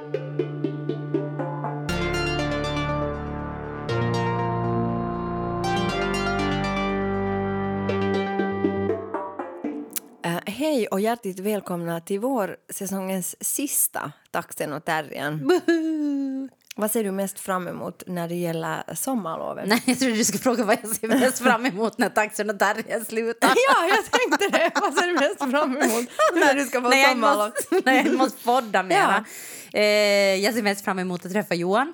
Äh, hej och hjärtligt välkomna till vår säsongens sista Taxen och terriern. Vad ser du mest fram emot när det gäller sommarlovet? Nej, jag trodde du skulle fråga vad jag ser mest fram emot när taxen och terriern slutar. ja, jag tänkte det. Vad ser du mest fram emot när du ska få när sommarlov? måste, när jag måste podda mera. Eh, jag ser mest fram emot att träffa Johan.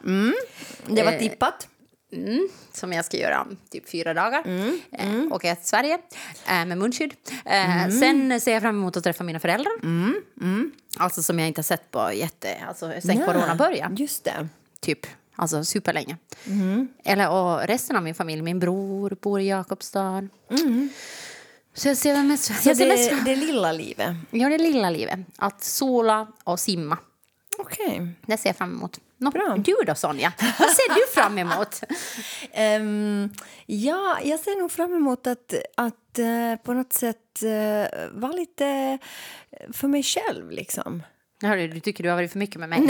Det var Eh, tippat. Mm, som jag ska göra om typ fyra dagar. Mm, Eh, åker jag till Sverige eh, med munskydd. Eh, Sen ser jag fram emot att träffa mina föräldrar. Alltså som jag inte har sett på jätte... Alltså sen corona började. Just det. Typ. Alltså superlänge. Mm. Eller, och resten av min familj. Min bror bor i Jakobstad. Mm. Så jag ser mest... Jag ser mest det, det lilla livet. Ja, det lilla livet. Att sola och simma. Okej. Det ser jag fram emot. Nå, Bra. Du då, Sonja? Vad ser du fram emot? Ehm, ja, jag ser nog fram emot att, att eh, på något sätt uh, vara lite för mig själv. Liksom. Hörru, du tycker du har varit för mycket med mig?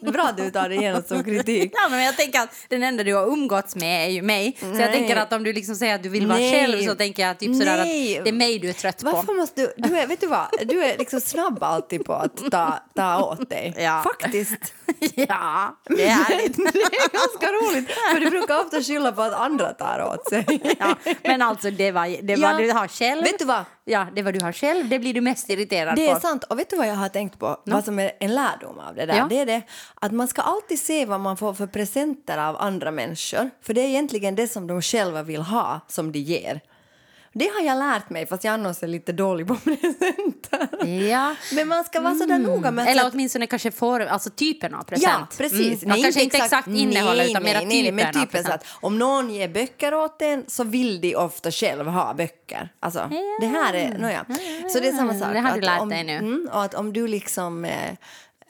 Bra att du tar det genast som kritik. Ja, men jag tänker att den enda du har umgåtts med är ju mig. Så Nej. jag tänker att om du liksom säger att du vill vara Nej. själv så tänker jag typ sådär Nej. att det är mig du är trött på. Varför måste du, du är, vet du vad, du är liksom snabb alltid på att ta, ta åt dig. Ja. Faktiskt. ja, det är härligt. Det är ganska roligt, för du brukar ofta skylla på att andra tar åt sig. Ja, men alltså det var det Ja. vad du har själv. Vet du vad? Ja, det vad du har själv, det blir du mest irriterad Det är på. sant. Och vet du vad jag har tänkt på? Vad som är en lärdom av det där? Ja. Det är det att man ska alltid se vad man får för presenter av andra människor. För det är egentligen det som de själva vill ha som de ger. Det har jag lärt mig, fast jag annars är lite dålig på presenter. Ja. Men man ska vara sådär noga med att Eller sätta- åtminstone kanske får, alltså typen av present. Ja, precis. Mm. Ja, kanske inte exakt innehållet nej, utan nej, mera nej, nej, typen men av typen så present. att om någon ger böcker åt en så vill de ofta själv ha böcker. Alltså, det här är, nåja. Så det är samma sak. Det har du att lärt om, dig nu. Mm, och att om du liksom eh,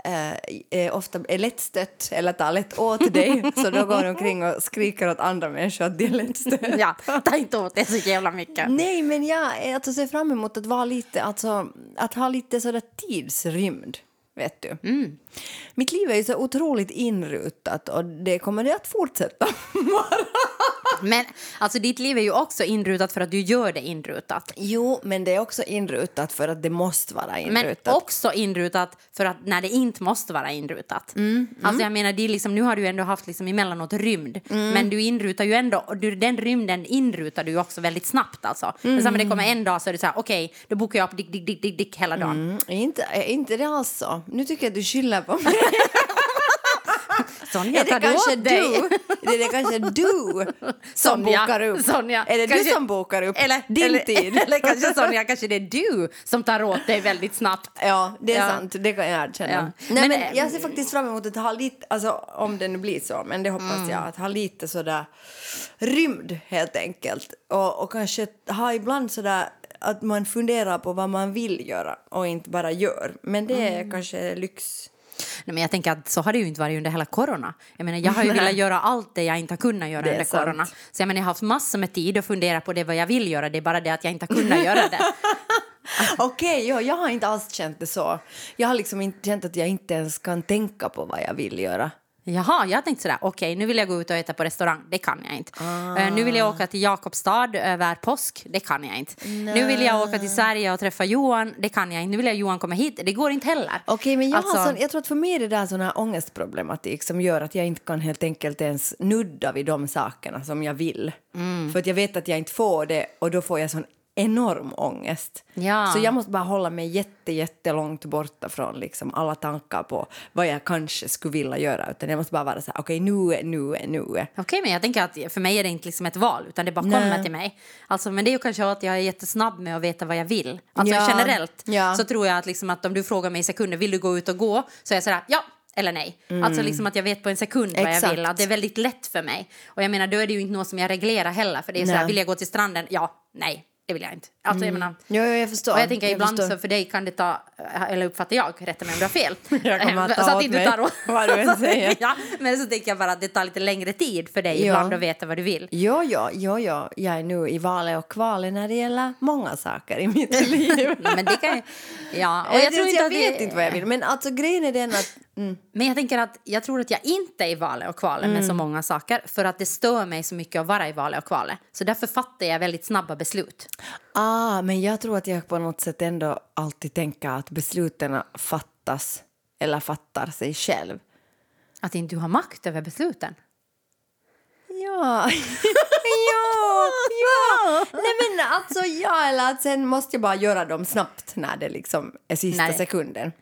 eh, är ofta är lättstött eller tar lätt åt dig så då går du omkring och skriker åt andra människor att de är lättstötta. Ja, ta inte åt det så jävla mycket. Nej, men jag är- alltså, ser fram emot att vara lite, alltså, att ha lite sådär tidsrymd. Vet du. Mm. Mitt liv är ju så otroligt inrutat och det kommer det att fortsätta vara. Men alltså ditt liv är ju också inrutat för att du gör det inrutat. Jo, men det är också inrutat för att det måste vara Men inrutat. också inrutat för att när det inte måste vara inrutat. Mm, Alltså jag menar, det är liksom, nu har du ändå haft liksom emellanåt rymd. Mm. Men du inrutar ju ändå, och du, den rymden inrutar du ju också väldigt snabbt alltså. Men sen när det kommer en dag så är det så här, okej, då bokar jag upp dick, dick, dick, dick, dick hela dagen. Mm, inte, inte det alls så. Nu tycker jag att du skyller på mig. Sonja, är det kanske du? Är det kanske du som Sonja, bokar upp? Sonja, är det kanske- du som bokar upp Eller, din eller, tid? Eller kanske Sonja, kanske det är du som tar åt dig väldigt snabbt. Ja, det är Ja. sant. Det kan jag erkänna. Ja. Nej, Men, men, jag ser faktiskt fram emot att ha lite, alltså om det nu blir så, men det hoppas Mm. jag, att ha lite sådär rymd helt enkelt. Och, och kanske ha ibland sådär att man funderar på vad man vill göra och inte bara gör. Men det Mm. är kanske lyx. Nej, men jag tänker att så har det ju inte varit under hela corona. Jag menar, jag har ju Nej. velat göra allt det jag inte har kunnat göra under sant. corona. Så jag menar, jag har haft massor med tid att fundera på det vad jag vill göra. Det är bara det att jag inte har kunnat göra det. Okej, ja, jag har inte alls känt det så. Jag har liksom inte känt att jag inte ens kan tänka på vad jag vill göra. Jaha, jag tänkte sådär, okej nu vill jag gå ut och äta på restaurang, det kan jag inte. Ah. Eh, nu vill jag åka till Jakobstad över påsk, det kan jag inte. Nu vill jag åka till Sverige och träffa Johan, det kan jag inte. Nu vill jag Johan komma hit, det går inte heller. Okej, men jag, Alltså- sån, jag tror att för mig är det där sån här ångestproblematik som gör att jag inte kan helt enkelt ens nudda vid de sakerna som jag vill. Mm. För att jag vet att jag inte får det och då får jag sån enorm ångest. Ja. Så jag måste bara hålla mig jätte, jättelångt borta från liksom alla tankar på vad jag kanske skulle vilja göra. Utan jag måste bara vara så här, okej nu, är- nu, nu. är. Okej, men jag tänker att för mig är det inte liksom ett val, utan det bara Nej. kommer till mig. Alltså, men det är ju kanske att jag är jättesnabb med att veta vad jag vill. Alltså Ja. generellt Ja. så tror jag att, liksom att om du frågar mig i sekunder, vill du gå ut och gå? Så är jag sådär, ja eller nej. Alltså liksom att jag vet på en sekund vad jag Mm. Vill. Att det är väldigt lätt för mig. Och jag menar, då är det ju inte något som jag reglerar heller. För det är sådär, Nej. vill jag gå till stranden? Ja, nej, det vill jag inte. Alltså jag menar, Ja, ja, jag förstår. och jag tänker ibland förstår. så för dig kan det ta, eller uppfattar jag, rätta mig om du har fel. Jag kommer att ta så att åt mig tar vad du än säger. ja, men så tänker jag bara att det tar lite längre tid för dig Ja. ibland att veta vad du vill. Jo, jo, jo, jo, jag är nu i valet och kvalet när det gäller många saker i mitt liv. Men det kan ja, och jag, jag tror inte jag vet det, inte vad jag vill, men alltså grejen är den att Men jag tänker att jag tror att jag inte är i valet och kvalet med så många saker för att det stör mig så mycket att vara i valet och kvalet. Så därför fattar jag väldigt snabba beslut. Ah, men jag tror att jag på något sätt ändå alltid tänker att besluten fattas eller fattar sig själv. Att inte du har makt över besluten. Ja, ja, ja. Nej men alltså ja, eller att sen måste jag bara göra dem snabbt när det liksom är sista Nej. sekunden.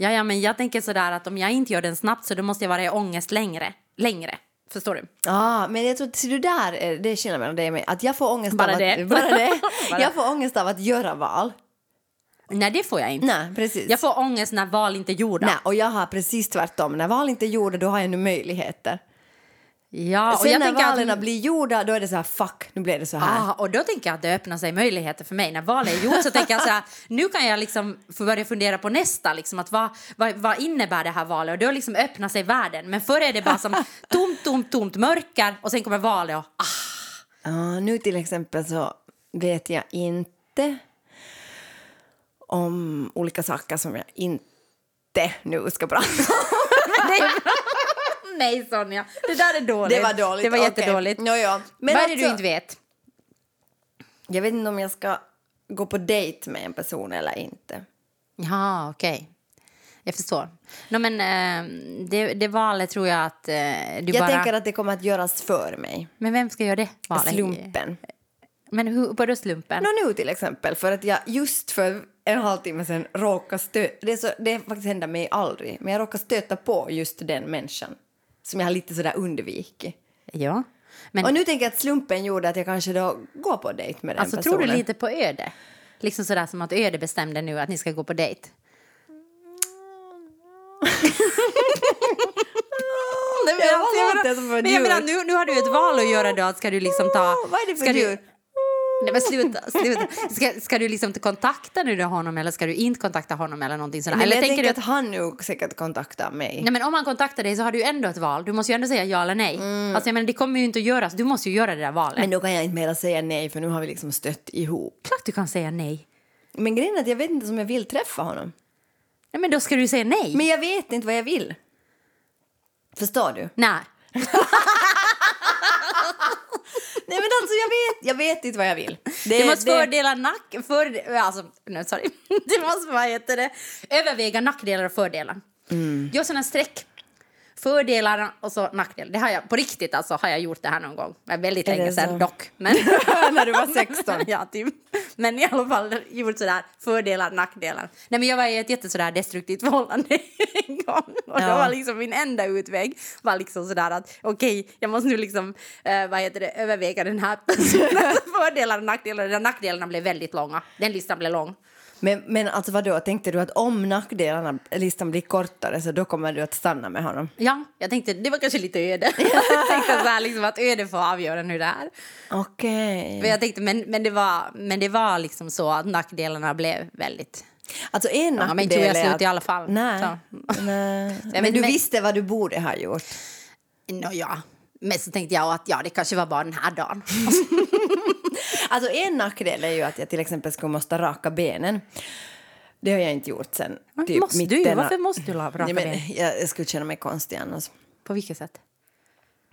Ja, ja, men jag tänker sådär att om jag inte gör den snabbt så då måste jag vara i ångest längre. Längre. Förstår du? Ja, men jag tror att det där är, det mellan dig och mig. Att jag får ångest Bara av det? att, bara det. Bara- Jag får ångest av att göra val. Nej, det får jag inte. Nej, precis. Jag får ångest när val inte är gjorda. Nej, och jag har precis tvärtom. När val inte är gjorda, då har jag nu möjligheter. Ja, och Sen jag när tänker valen att... blir gjorda, då är det så här, fuck, nu blev det så här. Ah, och då tänker jag att det öppnar sig möjligheter för mig. När valet är gjort så tänker jag så här, nu kan jag liksom börja fundera på nästa. Liksom, att vad, vad, vad innebär det här valet? Och då liksom öppnar sig världen. Men förr är det bara som tomt, tomt, tomt mörker och sen kommer valet och ah, Ja, nu till exempel så vet jag inte om olika saker som jag inte nu ska prata om. Nej, Sonja, det där är dåligt. Det var dåligt. Det var jättedåligt. Ja, ja. Men Vad är det alltså, du inte vet? Jag vet inte om jag ska gå på dejt med en person eller inte. Ja, okej. Jag förstår. No, men, eh, det, det valet tror jag att eh, du Jag bara... tänker att det kommer att göras för mig. Men vem ska göra det valet? Slumpen. Men hur, vadå slumpen? Nå nu till exempel, för att jag just för en halvtimme sedan råkade stöta... Det, så, det faktiskt händer mig aldrig, men jag råkade stöta på just den människan som jag har lite sådär undvikit. Ja. Men Och nu tänker jag att slumpen gjorde att jag kanske då går på dejt med den alltså, personen. tror du lite på öde? Liksom sådär som att öde bestämde nu att ni ska gå på dejt. Nej, men Ja, vad jag men jag menar, nu, nu har du ett val att göra då. Ska du liksom ta... Vad är det för ska du- djur? Nej men sluta, sluta. Ska, ska du liksom kontakta nu honom eller ska du inte kontakta honom eller någonting sådär? Nej, men eller jag tänker du att han nu säkert kontaktar mig. Nej men om han kontaktar dig så har du ju ändå ett val. Du måste ju ändå säga ja eller nej. Alltså jag menar det kommer ju inte att göras. Du måste ju göra det där valet. Mm. Men då kan jag inte mera säga nej för nu har vi liksom stött ihop. Klart du kan säga nej. Men grejen är att jag vet inte om jag vill träffa honom. Nej men då ska du säga nej. Men jag vet inte vad jag vill. Förstår du? Nej. Nej men alltså jag vet, jag vet inte vad jag vill. Det, måste fördela nack... För, alltså, no, sorry. Det måste, vad heter det? Överväga nackdelar och fördelar. Gör såna streck. Fördelar och så nackdelar. Det har jag, på riktigt alltså, har jag gjort det här någon gång. Det väldigt Är länge sedan dock. Men, När du var 16. ja, typ. Men i alla fall gjort sådär fördelar, nackdelar. Nej, men jag var i ett jättesådär destruktivt förhållande en gång. Och Ja. då var liksom min enda utväg var liksom sådär att okej, jag måste nu liksom, eh, vad heter det, överväga den här personens fördelar och nackdelar. De nackdelarna blev väldigt långa. Den listan blev lång. Men, men alltså vadå, tänkte du att om nackdelarna, listan blir kortare så då kommer du att stanna med honom? Ja, jag tänkte det var kanske lite öde. jag tänkte så här liksom att öde får avgöra nu det är. Okej. Men jag tänkte, men, men, det var, men det var liksom så att nackdelarna blev väldigt... Alltså en Ja, nackdel men inte jag slut att- i alla fall. Nej. Så. Nej. Men, men- du men- visste vad du borde ha gjort. Nå, ja. Men så tänkte jag att ja, det kanske var bara den här dagen. Alltså en nackdel är ju att jag till exempel skulle måste raka benen. Det har jag inte gjort sen typ måste mitten du? Varför måste du raka Nej, men ben? jag, jag skulle känna mig konstig annars. På vilket sätt?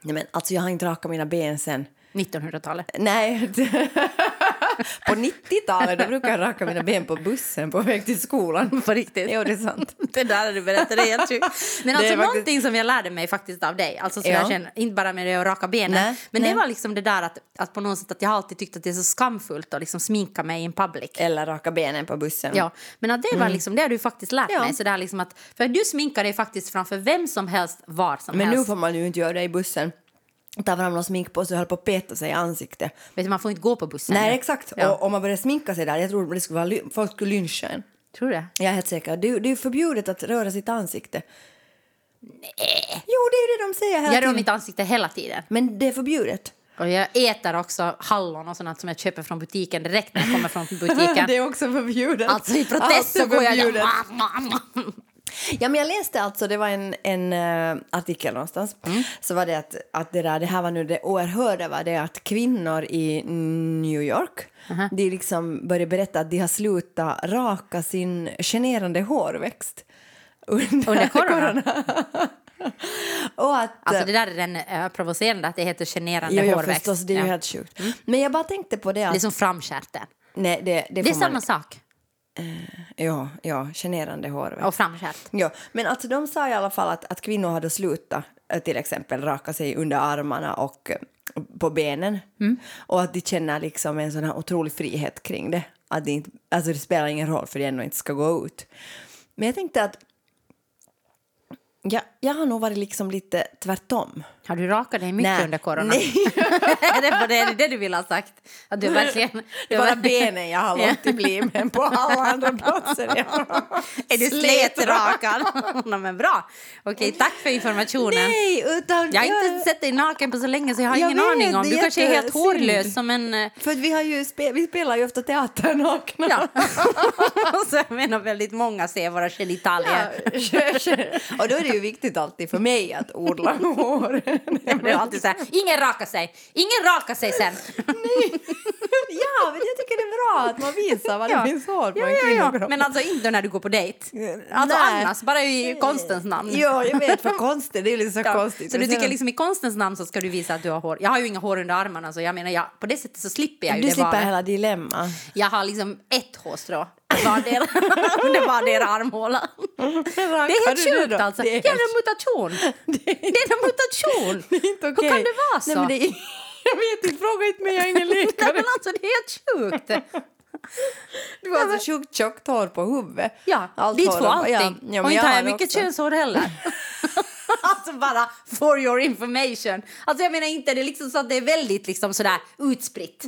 Nej, men alltså jag har inte rakat mina ben sen 1900-talet. Nej, på 90-talet då brukade jag raka mina ben på bussen på väg till skolan. På riktigt? Jo, det är sant. Det där du berättade är helt sjukt. Men alltså faktiskt- någonting som jag lärde mig faktiskt av dig, alltså så Ja. jag känner, inte bara med det att raka benen, Nej, men nej. det var liksom det där att, att på något sätt att jag alltid tyckt att det är så skamfullt att liksom sminka mig in public. Eller raka benen på bussen. Ja, men att det var liksom, det har du faktiskt lärt Ja. mig. Så där liksom att, för du sminkar dig faktiskt framför vem som helst, var som Men nu helst. får man ju inte göra det i bussen. Ta fram någon sminkpåse och hålla på att peta sig i ansiktet. Vet du, man får inte gå på bussen. Nej, exakt. Ja. Och om man börjar sminka sig där, jag tror det skulle vara, folk skulle lyncha en. Tror du? Jag är helt säker. Det, det är förbjudet att röra sitt ansikte. Nej. Jo, det är det de säger hela Jag rör tiden. mitt ansikte hela tiden. Men det är förbjudet. Och jag äter också hallon och sånt som jag köper från butiken direkt när jag kommer från butiken. det är också förbjudet. Alltså i Allt protest är så går jag... Ja, men jag läste alltså, det var en, en eh, artikel någonstans, Mm. så var det att, att det, där, det här var nu det oerhörda var det att kvinnor i New York, de liksom började berätta att de har slutat raka sin generande hårväxt. under, Under corona. och att... Alltså det där är den uh, provocerande att det heter generande jo, hårväxt. förstås, det är Ja. Mm. helt sjukt. Men jag bara tänkte på det att... Det är som framskärten. nej, det, det, Det är får samma man, sak. Ja, ja, generande hårväxt. Och framskärt. Ja, men alltså de sa i alla fall att, att kvinnor hade slutat eh, till exempel raka sig under armarna och eh, på benen. Och att de känner liksom en sån här otrolig frihet kring det. Att det, inte, alltså det spelar ingen roll för det ändå inte ska gå ut. Men jag tänkte att jag, jag har nog varit liksom lite tvärtom. Har du rakat dig mycket Nej. under corona? Nej. det vad det, det du vill ha sagt? Att du verkligen... Det är bara benen jag har låtit bli, men på alla andra platser ja. Är du slätrakad? no, men bra. Okej, tack för informationen. Nej, utan... Jag har inte sett dig naken på så länge så jag har Jag ingen vet, aning om. Du kanske är helt hårlös som en... eh, För vi, har ju spe, vi spelar ju ofta teater nakna. Ja. så jag menar väldigt många ser våra genitalier. och då är det ju viktigt alltid för mig att odla hår. Ja, Det är alltid så här, ingen rakar sig, ingen rakar sig sen. ja, men jag tycker det är bra att man visar vad det finns hår på ja, en ja, ja. kvinnokropp. Men alltså inte när du går på dejt. Alltså Nej. annars, bara i konstens namn. Ja, jag vet, för konstigt, det är så Ja, konstigt. Så du tycker liksom i konstens namn så ska du visa att du har hår. Jag har ju inga hår under armarna så jag menar jag, på det sättet så slipper jag ju Du det slipper valet. hela dilemma. Jag har liksom ett hårstrå vardera, under vardera armhåla. Det är helt sjukt alltså. Det är, Det är en mutation. Det är en mutation. det är inte Hur okej. kan det vara så? Nej, men det är, jag vet inte, fråga inte mig, jag är ingen Nej, läkare. men alltså det är helt sjukt. Du har alltså tjockt, tjockt hår på huvudet. Ja, Allt får allting. Ja, ja, och inte har jag det mycket könshår heller. alltså bara for your information. Alltså jag menar inte det är liksom så att det är väldigt liksom sådär utspritt.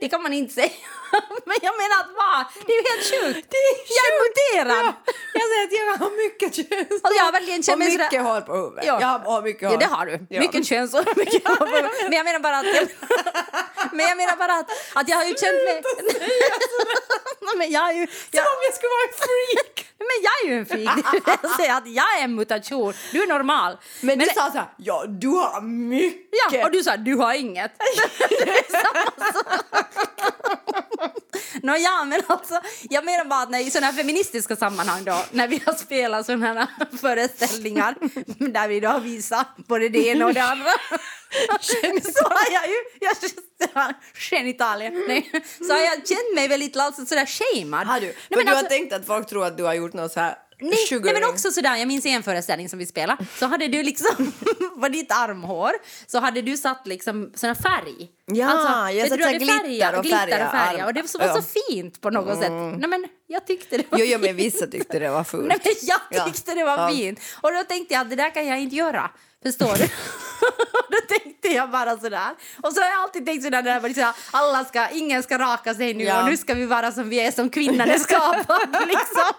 Det kan man inte säga. men jag menar att va? Det är ju helt sjukt. jag är muterad. Ja, jag säger att jag har mycket könshår. Alltså jag har verkligen känt mig mycket sådär- hår på huvudet. Ja. Jag har mycket hår. Ja, det har du. Ja. Mycket könshår. Mycket hår. Men jag menar bara att... men jag menar bara att, att jag har ju känt mig... men jag är ju... Jag, Som om jag skulle vara en freak. Men jag är ju en det jag säger att jag är en mutation. Du är normal. Men, du sa så här, ja du har mycket. Ja, och du sa du har inget. Nå, ja, men alltså, jag menar bara att när, i sådana här feministiska sammanhang då, när vi har spelat sådana här föreställningar där vi då har visat både det ena och det andra. så har jag ju, jag, genitalien, nej, så har jag känt mig väldigt alltså, sådär shamead. Har du? Nej, men du alltså- har tänkt att folk tror att du har gjort något så här Nej, nej men också sådär, jag minns en föreställning som vi spelade så hade du liksom på ditt armhår så hade du satt liksom sån här färg. Ja, jag vet satte glitter färger och glitter färger och arm- och det var så, var så ja. fint på något sätt. Nej men jag tyckte det var Jo, jo, men vissa tyckte det var fult. Nej, men jag Ja. tyckte det var Ja. fint. Och då tänkte jag att det där kan jag inte göra. Förstår du? då tänkte jag bara sådär. Och så har jag alltid tänkt sådär, där, sådär alla ska, ingen ska raka sig nu Ja. och nu ska vi vara som vi är som kvinnan är skapad. liksom.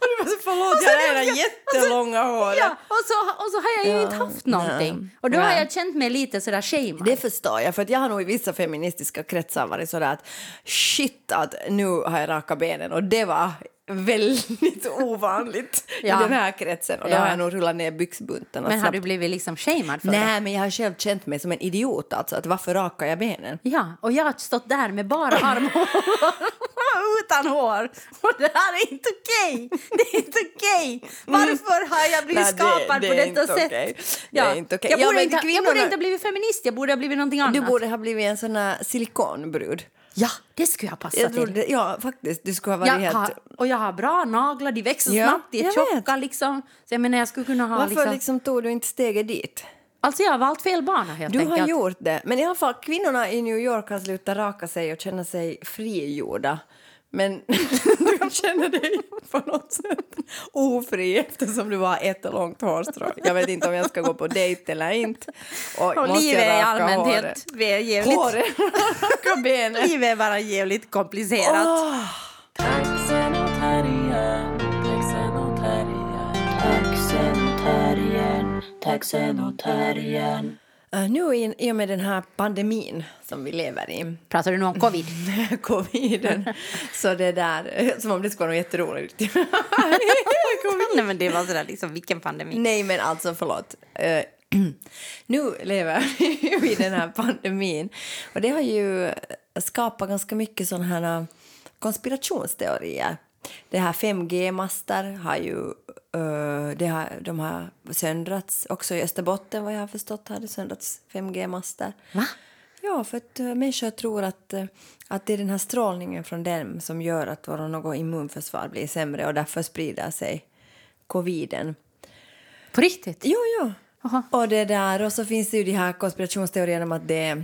Och du bara så, förlåt, så jag har där jättelånga håret. Ja, och så, och så har jag ju Ja, inte haft någonting. nej, och då har nej. jag känt mig lite sådär shamed. Det förstår jag, för att jag har nog i vissa feministiska kretsar varit sådär att shit att nu har jag raka benen och det var väldigt ovanligt Ja. i den här kretsen och då Ja. har jag nog rullat ner byxbunten och Men har snabbt- du blivit liksom shamed för det? Nej, men jag har själv känt mig som en idiot alltså, att varför rakar jag benen? Ja, och jag har stått där med bara armhår utan hår. Och det här är inte okej! Det är inte okej! Varför har jag blivit Nej, det- skapad det på detta sätt? Det Ja. inte. Jag, Ja, borde inte, till jag borde kvinnorna- inte ha blivit feminist, jag borde ha blivit någonting annat. Du borde ha blivit en sån här silikonbrud. Ja, det skulle jag passa Jag till. trodde, ja, faktiskt. Du skulle ha varit Jag helt... har, och jag har bra naglar, de växer Ja, snabbt, de är tjocka liksom. Så jag menar jag skulle kunna ha Varför liksom... liksom... tog du inte steget dit? Alltså jag har valt fel bana helt Du enkelt. har gjort det. Men i alla fall, kvinnorna i New York har slutat raka sig och känna sig frigjorda. Men du känner dig på något sätt ofri eftersom du har ett långt hårstrå. Jag vet inte om jag ska gå på dejt eller inte. Och, Och livet är allmänt helt vi är jävligt... Håret, raka benen. Livet är bara jävligt komplicerat. Åh, Taxen och terriern, taxen och terriern, äh, nu i, i och med den här pandemin som vi lever i, Pratar du nu om covid? coviden, så det där, som om det skulle vara något jätteroligt. Nej men det var sådär liksom, vilken pandemi? Nej, men alltså förlåt. Eh, nu lever vi i den här pandemin. Och det har ju skapat ganska mycket sådana här konspirationsteorier. Det här 5G-master har ju eh, det har, de har söndrats. Också i Österbotten, vad jag har förstått, har det söndrats 5G-master. Va? Ja, för att uh, människor tror att, eh, att det är den här strålningen från dem som gör att våra något immunförsvar blir sämre och därför sprider sig coviden. På riktigt? Jo, jo. Jaha. Och det där, och så finns det ju de här konspirationsteorierna om att det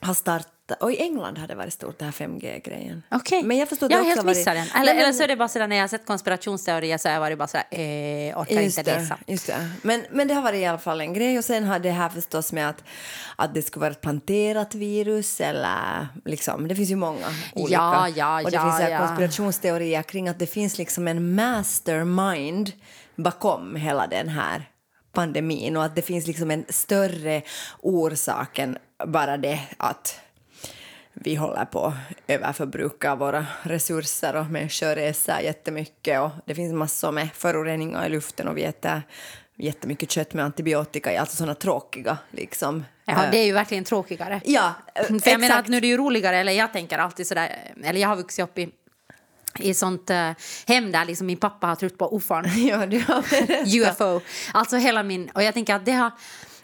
har startat... Och i England har det varit stort, det här 5G-grejen. Okej. Men jag förstår att jag det har helt har varit- missat den. Eller, men- eller så är det bara så där när jag har sett konspirationsteorier så har jag varit bara så här, eh, orkar inte det, läsa. just det. Men, men det har varit i alla fall en grej. Och sen har det här förstås med att, att det skulle vara ett planterat virus eller liksom, det finns ju många olika. Ja, ja, och det ja, finns ja. konspirationsteorier kring att det finns liksom en mastermind bakom hela den här pandemin och att det finns liksom en större orsak än bara det att vi håller på att överförbruka våra resurser och människor reser jättemycket och det finns massor med föroreningar i luften och vi äter jättemycket kött med antibiotika alltså sådana tråkiga liksom. Ja, eh, det är ju verkligen tråkigare. ja, eh, För jag menar att exakt. nu är det ju roligare, eller jag tänker alltid sådär, eller jag har vuxit upp i i sånt eh, hem där liksom min pappa har trott på ufon. Ja. UFO. Alltså hela min... Och jag tänker att det har...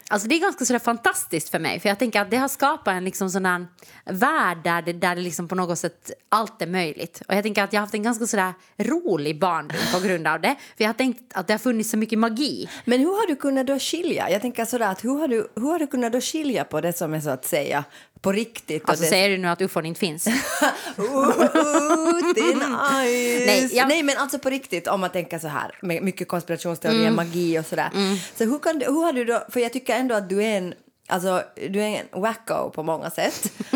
Alltså det är ganska sådär fantastiskt för mig, för jag tänker att det har skapat en liksom sån här värld där det, där det liksom på något sätt allt är möjligt. Och jag tänker att jag har haft en ganska sådär rolig barndom på grund av det. För jag har tänkt att det har funnits så mycket magi. Men hur har du kunnat då skilja? Jag tänker sådär att hur har du, hur har du kunnat då skilja på det som är så att säga på riktigt Alltså det säger du nu att ufon inte finns? Eyes. Nej, jag- Nej, men alltså på riktigt, om man tänker så här, med mycket konspirationsteorier, Mm. magi och sådär. Så hur, kan hur har du då, för jag tycker ändå att du är en, alltså du är en wacko på många sätt.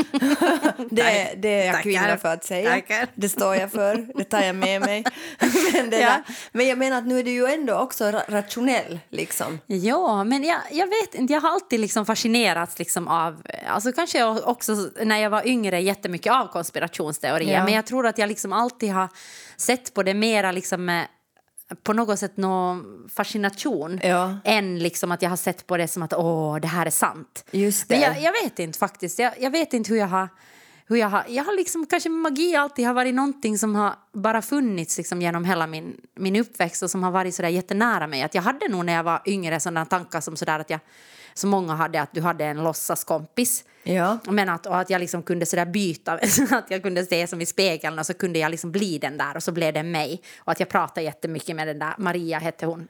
det, det är jag kvinna för att säga. Tackar. Det står jag för, det tar jag med mig. men, Ja. men jag menar att nu är du ju ändå också ra- rationell liksom. Ja, men jag, jag vet inte. Jag har alltid liksom fascinerats liksom av... Alltså kanske jag också när jag var yngre jättemycket av konspirationsteorier. Ja. Men jag tror att jag liksom alltid har sett på det mera liksom med på något sätt någon fascination Ja. än liksom att jag har sett på det som att åh, det här är sant. Just det. Men jag, jag vet inte faktiskt. Jag, jag vet inte hur jag har... Hur jag, har, jag har liksom, kanske magi alltid har varit någonting som har bara funnits liksom genom hela min, min uppväxt och som har varit sådär jättenära mig. Att jag hade nog när jag var yngre sådana tankar som sådär att jag, som många hade, att du hade en låtsaskompis. Ja. Men att, och att jag liksom kunde sådär byta, så att jag kunde se som i spegeln och så kunde jag liksom bli den där och så blev det mig. Och att jag pratade jättemycket med den där, Maria hette hon.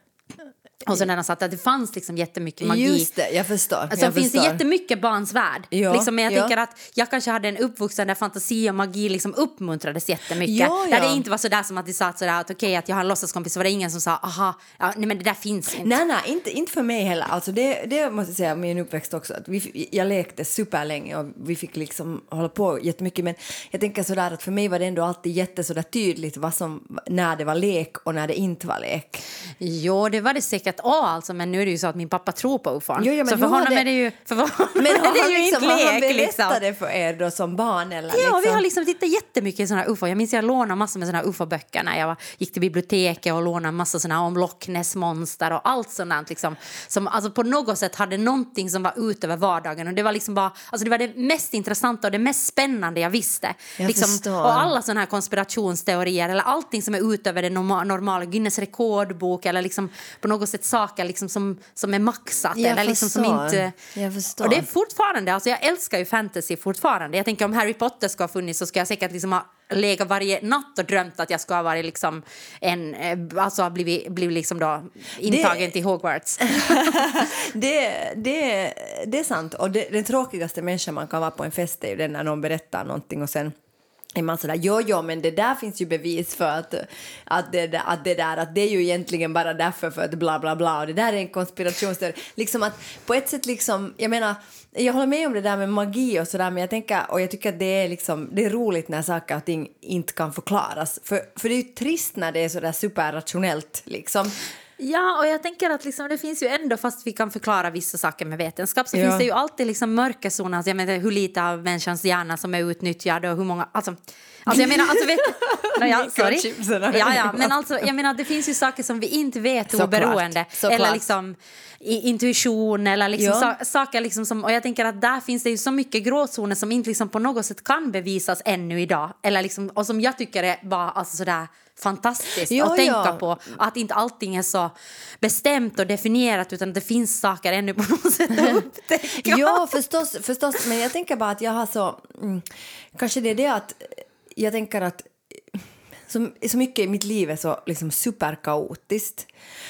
Och så när de satt att det fanns liksom jättemycket magi. Just det, jag förstår. Alltså, jag finns det förstår. jättemycket barns värld. Ja, liksom, men jag ja. tänker att jag kanske hade en uppvuxen där fantasi och magi liksom uppmuntrades jättemycket. Ja, Där ja. det inte var sådär som att de sa sådär, att okej att jag har en låtsaskompis så var det ingen som sa aha, ja, nej men det där finns inte. Nej, nej, inte, inte för mig heller. Alltså det, det måste jag säga, min uppväxt också. Att vi, jag lekte superlänge och vi fick liksom hålla på jättemycket. Men jag tänker sådär att för mig var det ändå alltid jätte sådär tydligt vad som, när det var lek och när det inte var lek. Jo, det var det säkert också alltså, men nu är det ju så att min pappa tror på ufon. Jo, jo, men så för honom det- är det ju, för honom Men är det han, ju liksom, inte han lek berättat liksom. det för er då som barn? Eller, Ja, liksom? vi har liksom tittat jättemycket i såna här ufo. Jag minns jag lånade massor med såna här ufo-böcker när jag var, gick till biblioteket och lånade massor såna här om Loch Ness monster och allt sånt liksom. Som alltså på något sätt hade någonting som var utöver vardagen och det var liksom bara, alltså det var det mest intressanta och det mest spännande jag visste. Jag liksom, och alla såna här konspirationsteorier eller allting som är utöver det norma- normala, Guinness rekordbok eller liksom på något sätt saker liksom som, som är maxat Jag eller liksom som inte... Och det är fortfarande, alltså jag älskar ju fantasy fortfarande. Jag tänker om Harry Potter ska ha funnits så ska jag säkert liksom ha legat varje natt och drömt att jag ska ha varit liksom en, eh, alltså ha blivit, blivit liksom då intagen till Hogwarts. det, det, det är sant. Och det, den tråkigaste människan man kan vara på en fest är ju den när någon berättar någonting och sen är man sådär, jo, jo, men det där finns ju bevis för att, att, det, att det där, att det är ju egentligen bara därför för att bla bla bla och det där är en konspirationsteori. Liksom att på ett sätt liksom, jag menar, jag håller med om det där med magi och sådär men jag tänker, och jag tycker att det är liksom, det är roligt när saker och ting inte kan förklaras. För, för det är ju trist när det är sådär superrationellt liksom. Ja, och jag tänker att liksom, det finns ju ändå, fast vi kan förklara vissa saker med vetenskap, så Ja. finns det ju alltid liksom mörkerzoner. Alltså, jag menar, hur lite av människans hjärna som är utnyttjad och hur många... Alltså, alltså jag menar, alltså vet... No, ja, sorry. Ja, ja, men alltså, jag menar, det finns ju saker som vi inte vet Såklart, oberoende. såklart. Eller liksom i, intuition eller liksom Ja. sa, saker liksom som... Och jag tänker att där finns det ju så mycket gråzoner som inte liksom på något sätt kan bevisas ännu idag. Eller liksom, och som jag tycker är bara alltså sådär fantastiskt Ja, att tänka ja. på. Att inte allting är så bestämt och definierat utan att det finns saker ännu på något sätt att upptäcka. Ja, förstås, förstås. Men jag tänker bara att jag har så... Mm, kanske det är det att jag tänker att så, så mycket i mitt liv är så liksom superkaotiskt.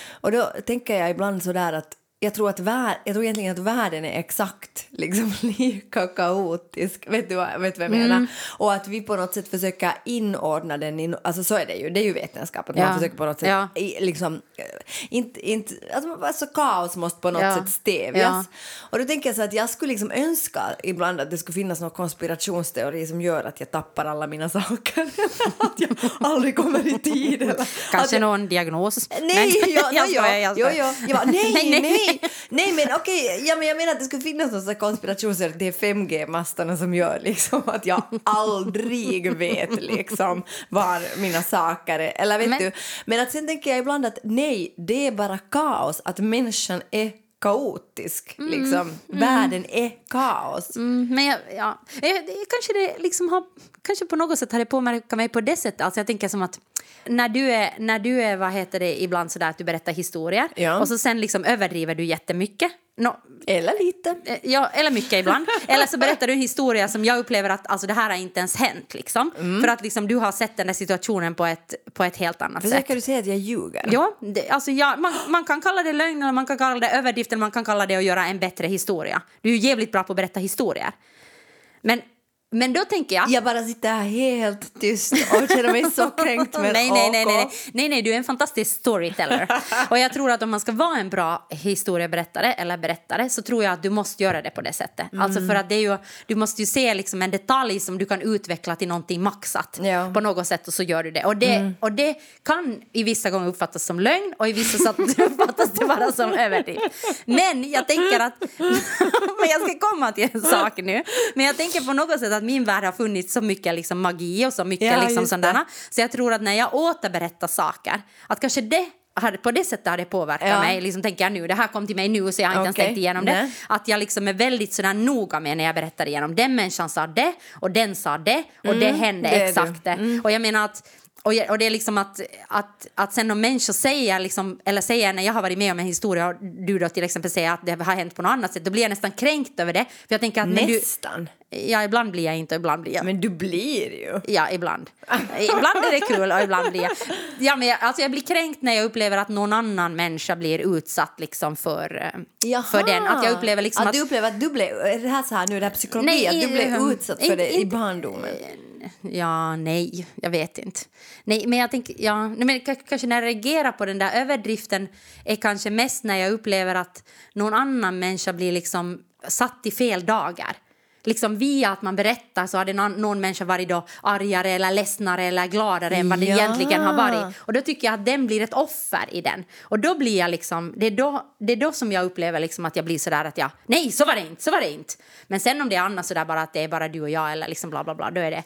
Och då tänker jag ibland så där att jag tror, att vär, jag tror egentligen att världen är exakt liksom, lika kaotisk. Vet du vad, vet du vad jag menar? Mm. Och att vi på något sätt försöker inordna den i... Alltså så är det ju. Det är ju vetenskap. Att Ja. man försöker på något sätt... Ja. Liksom, eh, inte, inte, alltså, alltså kaos måste på något Ja. sätt stävjas. Ja. Och då tänker jag så att jag skulle liksom önska ibland att det skulle finnas någon konspirationsteori som gör att jag tappar alla mina saker. att jag aldrig kommer i tid. Eller Kanske jag, någon diagnos. Nej, Men- jag ja, skojar, ja, jag ja, skojar. ja, ja, nej, Nej, nej, nej. men okej, ja, men jag menar att det skulle finnas någon att det är 5G-mastarna som gör liksom att jag aldrig vet liksom var mina saker är, eller vet Men- du, men att sen tänker jag ibland att nej, det är bara kaos, att människan är kaotisk, liksom. Världen är kaos. Mm, men jag, ja, Eh, kanske det liksom har, kanske på något sätt har det påverkat mig på det sättet. Alltså jag tänker som att när du är, när du är vad heter det, ibland sådär att du berättar historier Ja. och så sen liksom överdriver du jättemycket. No, Eller lite. eh, ja, eller mycket ibland. eller så berättar du en historia som jag upplever att alltså, det här har inte ens hänt. Liksom. För att liksom, du har sett den där situationen på ett, på ett helt annat sätt. Försöker du säga att jag ljuger? Ja, det, alltså ja, man, man kan kalla det lögn eller man kan kalla det överdrift eller man kan kalla det att göra en bättre historia. Du är ju jävligt bra på att berätta historier. Men, men då tänker jag... Jag bara sitter här helt tyst och känner mig så kränkt. Men nej, nej, nej, nej, nej, nej, du är en fantastisk storyteller. och jag tror att om man ska vara en bra historieberättare eller berättare så tror jag att du måste göra det på det sättet. Alltså Mm. för att det är ju, du måste ju se liksom en detalj som du kan utveckla till någonting maxat Ja. Mm. på något sätt och så gör du det. Och det, och det kan i vissa gånger uppfattas som lögn och i vissa sätt uppfattas det bara som överdrift. Men jag tänker att, men jag ska komma till en sak nu, men jag tänker på något sätt att min värld har funnits så mycket liksom magi och så mycket Ja, liksom sådana så jag tror att när jag återberättar saker, att kanske det hade, på det sättet har det påverkat Ja. mig. Liksom tänker jag nu, det här kom till mig nu så jag har inte ens Okej, tänkt igenom det. nej. Att jag liksom är väldigt sådär noga med när jag berättar igenom. Den människan sa det och den sa det och det hände det exakt det. Och jag menar att och, och det är liksom att, att, att sen om människor säger, liksom, eller säger när jag har varit med om en historia och du då till exempel säger att det har hänt på något annat sätt, då blir jag nästan kränkt över det. För jag tänker att men du, Nästan. ja, ibland blir jag inte ibland blir jag. Men du blir ju. Ja, ibland. ibland är det kul och ibland blir jag... Ja, men jag, alltså jag blir kränkt när jag upplever att någon annan människa blir utsatt liksom för, eh, för den. Att jag upplever liksom att... att... du upplever att du blev... Är det här så här nu, det här psykologi? Nej, att du blev eh, utsatt för inte- det i barndomen? Ja, nej, jag vet inte. Nej, men jag tänker, ja, men kanske när jag reagerar på den där överdriften är kanske mest när jag upplever att någon annan människa blir liksom satt i fel dagar. Liksom via att man berättar så hade någon, någon människa varit då argare eller ledsnare eller gladare än vad den Ja. egentligen har varit. Och då tycker jag att den blir ett offer i den. Och då blir jag liksom, det är då, det är då som jag upplever liksom att jag blir sådär att jag, nej så var det inte, så var det inte. Men sen om det är annars sådär bara att det är bara du och jag eller liksom bla bla bla, då är det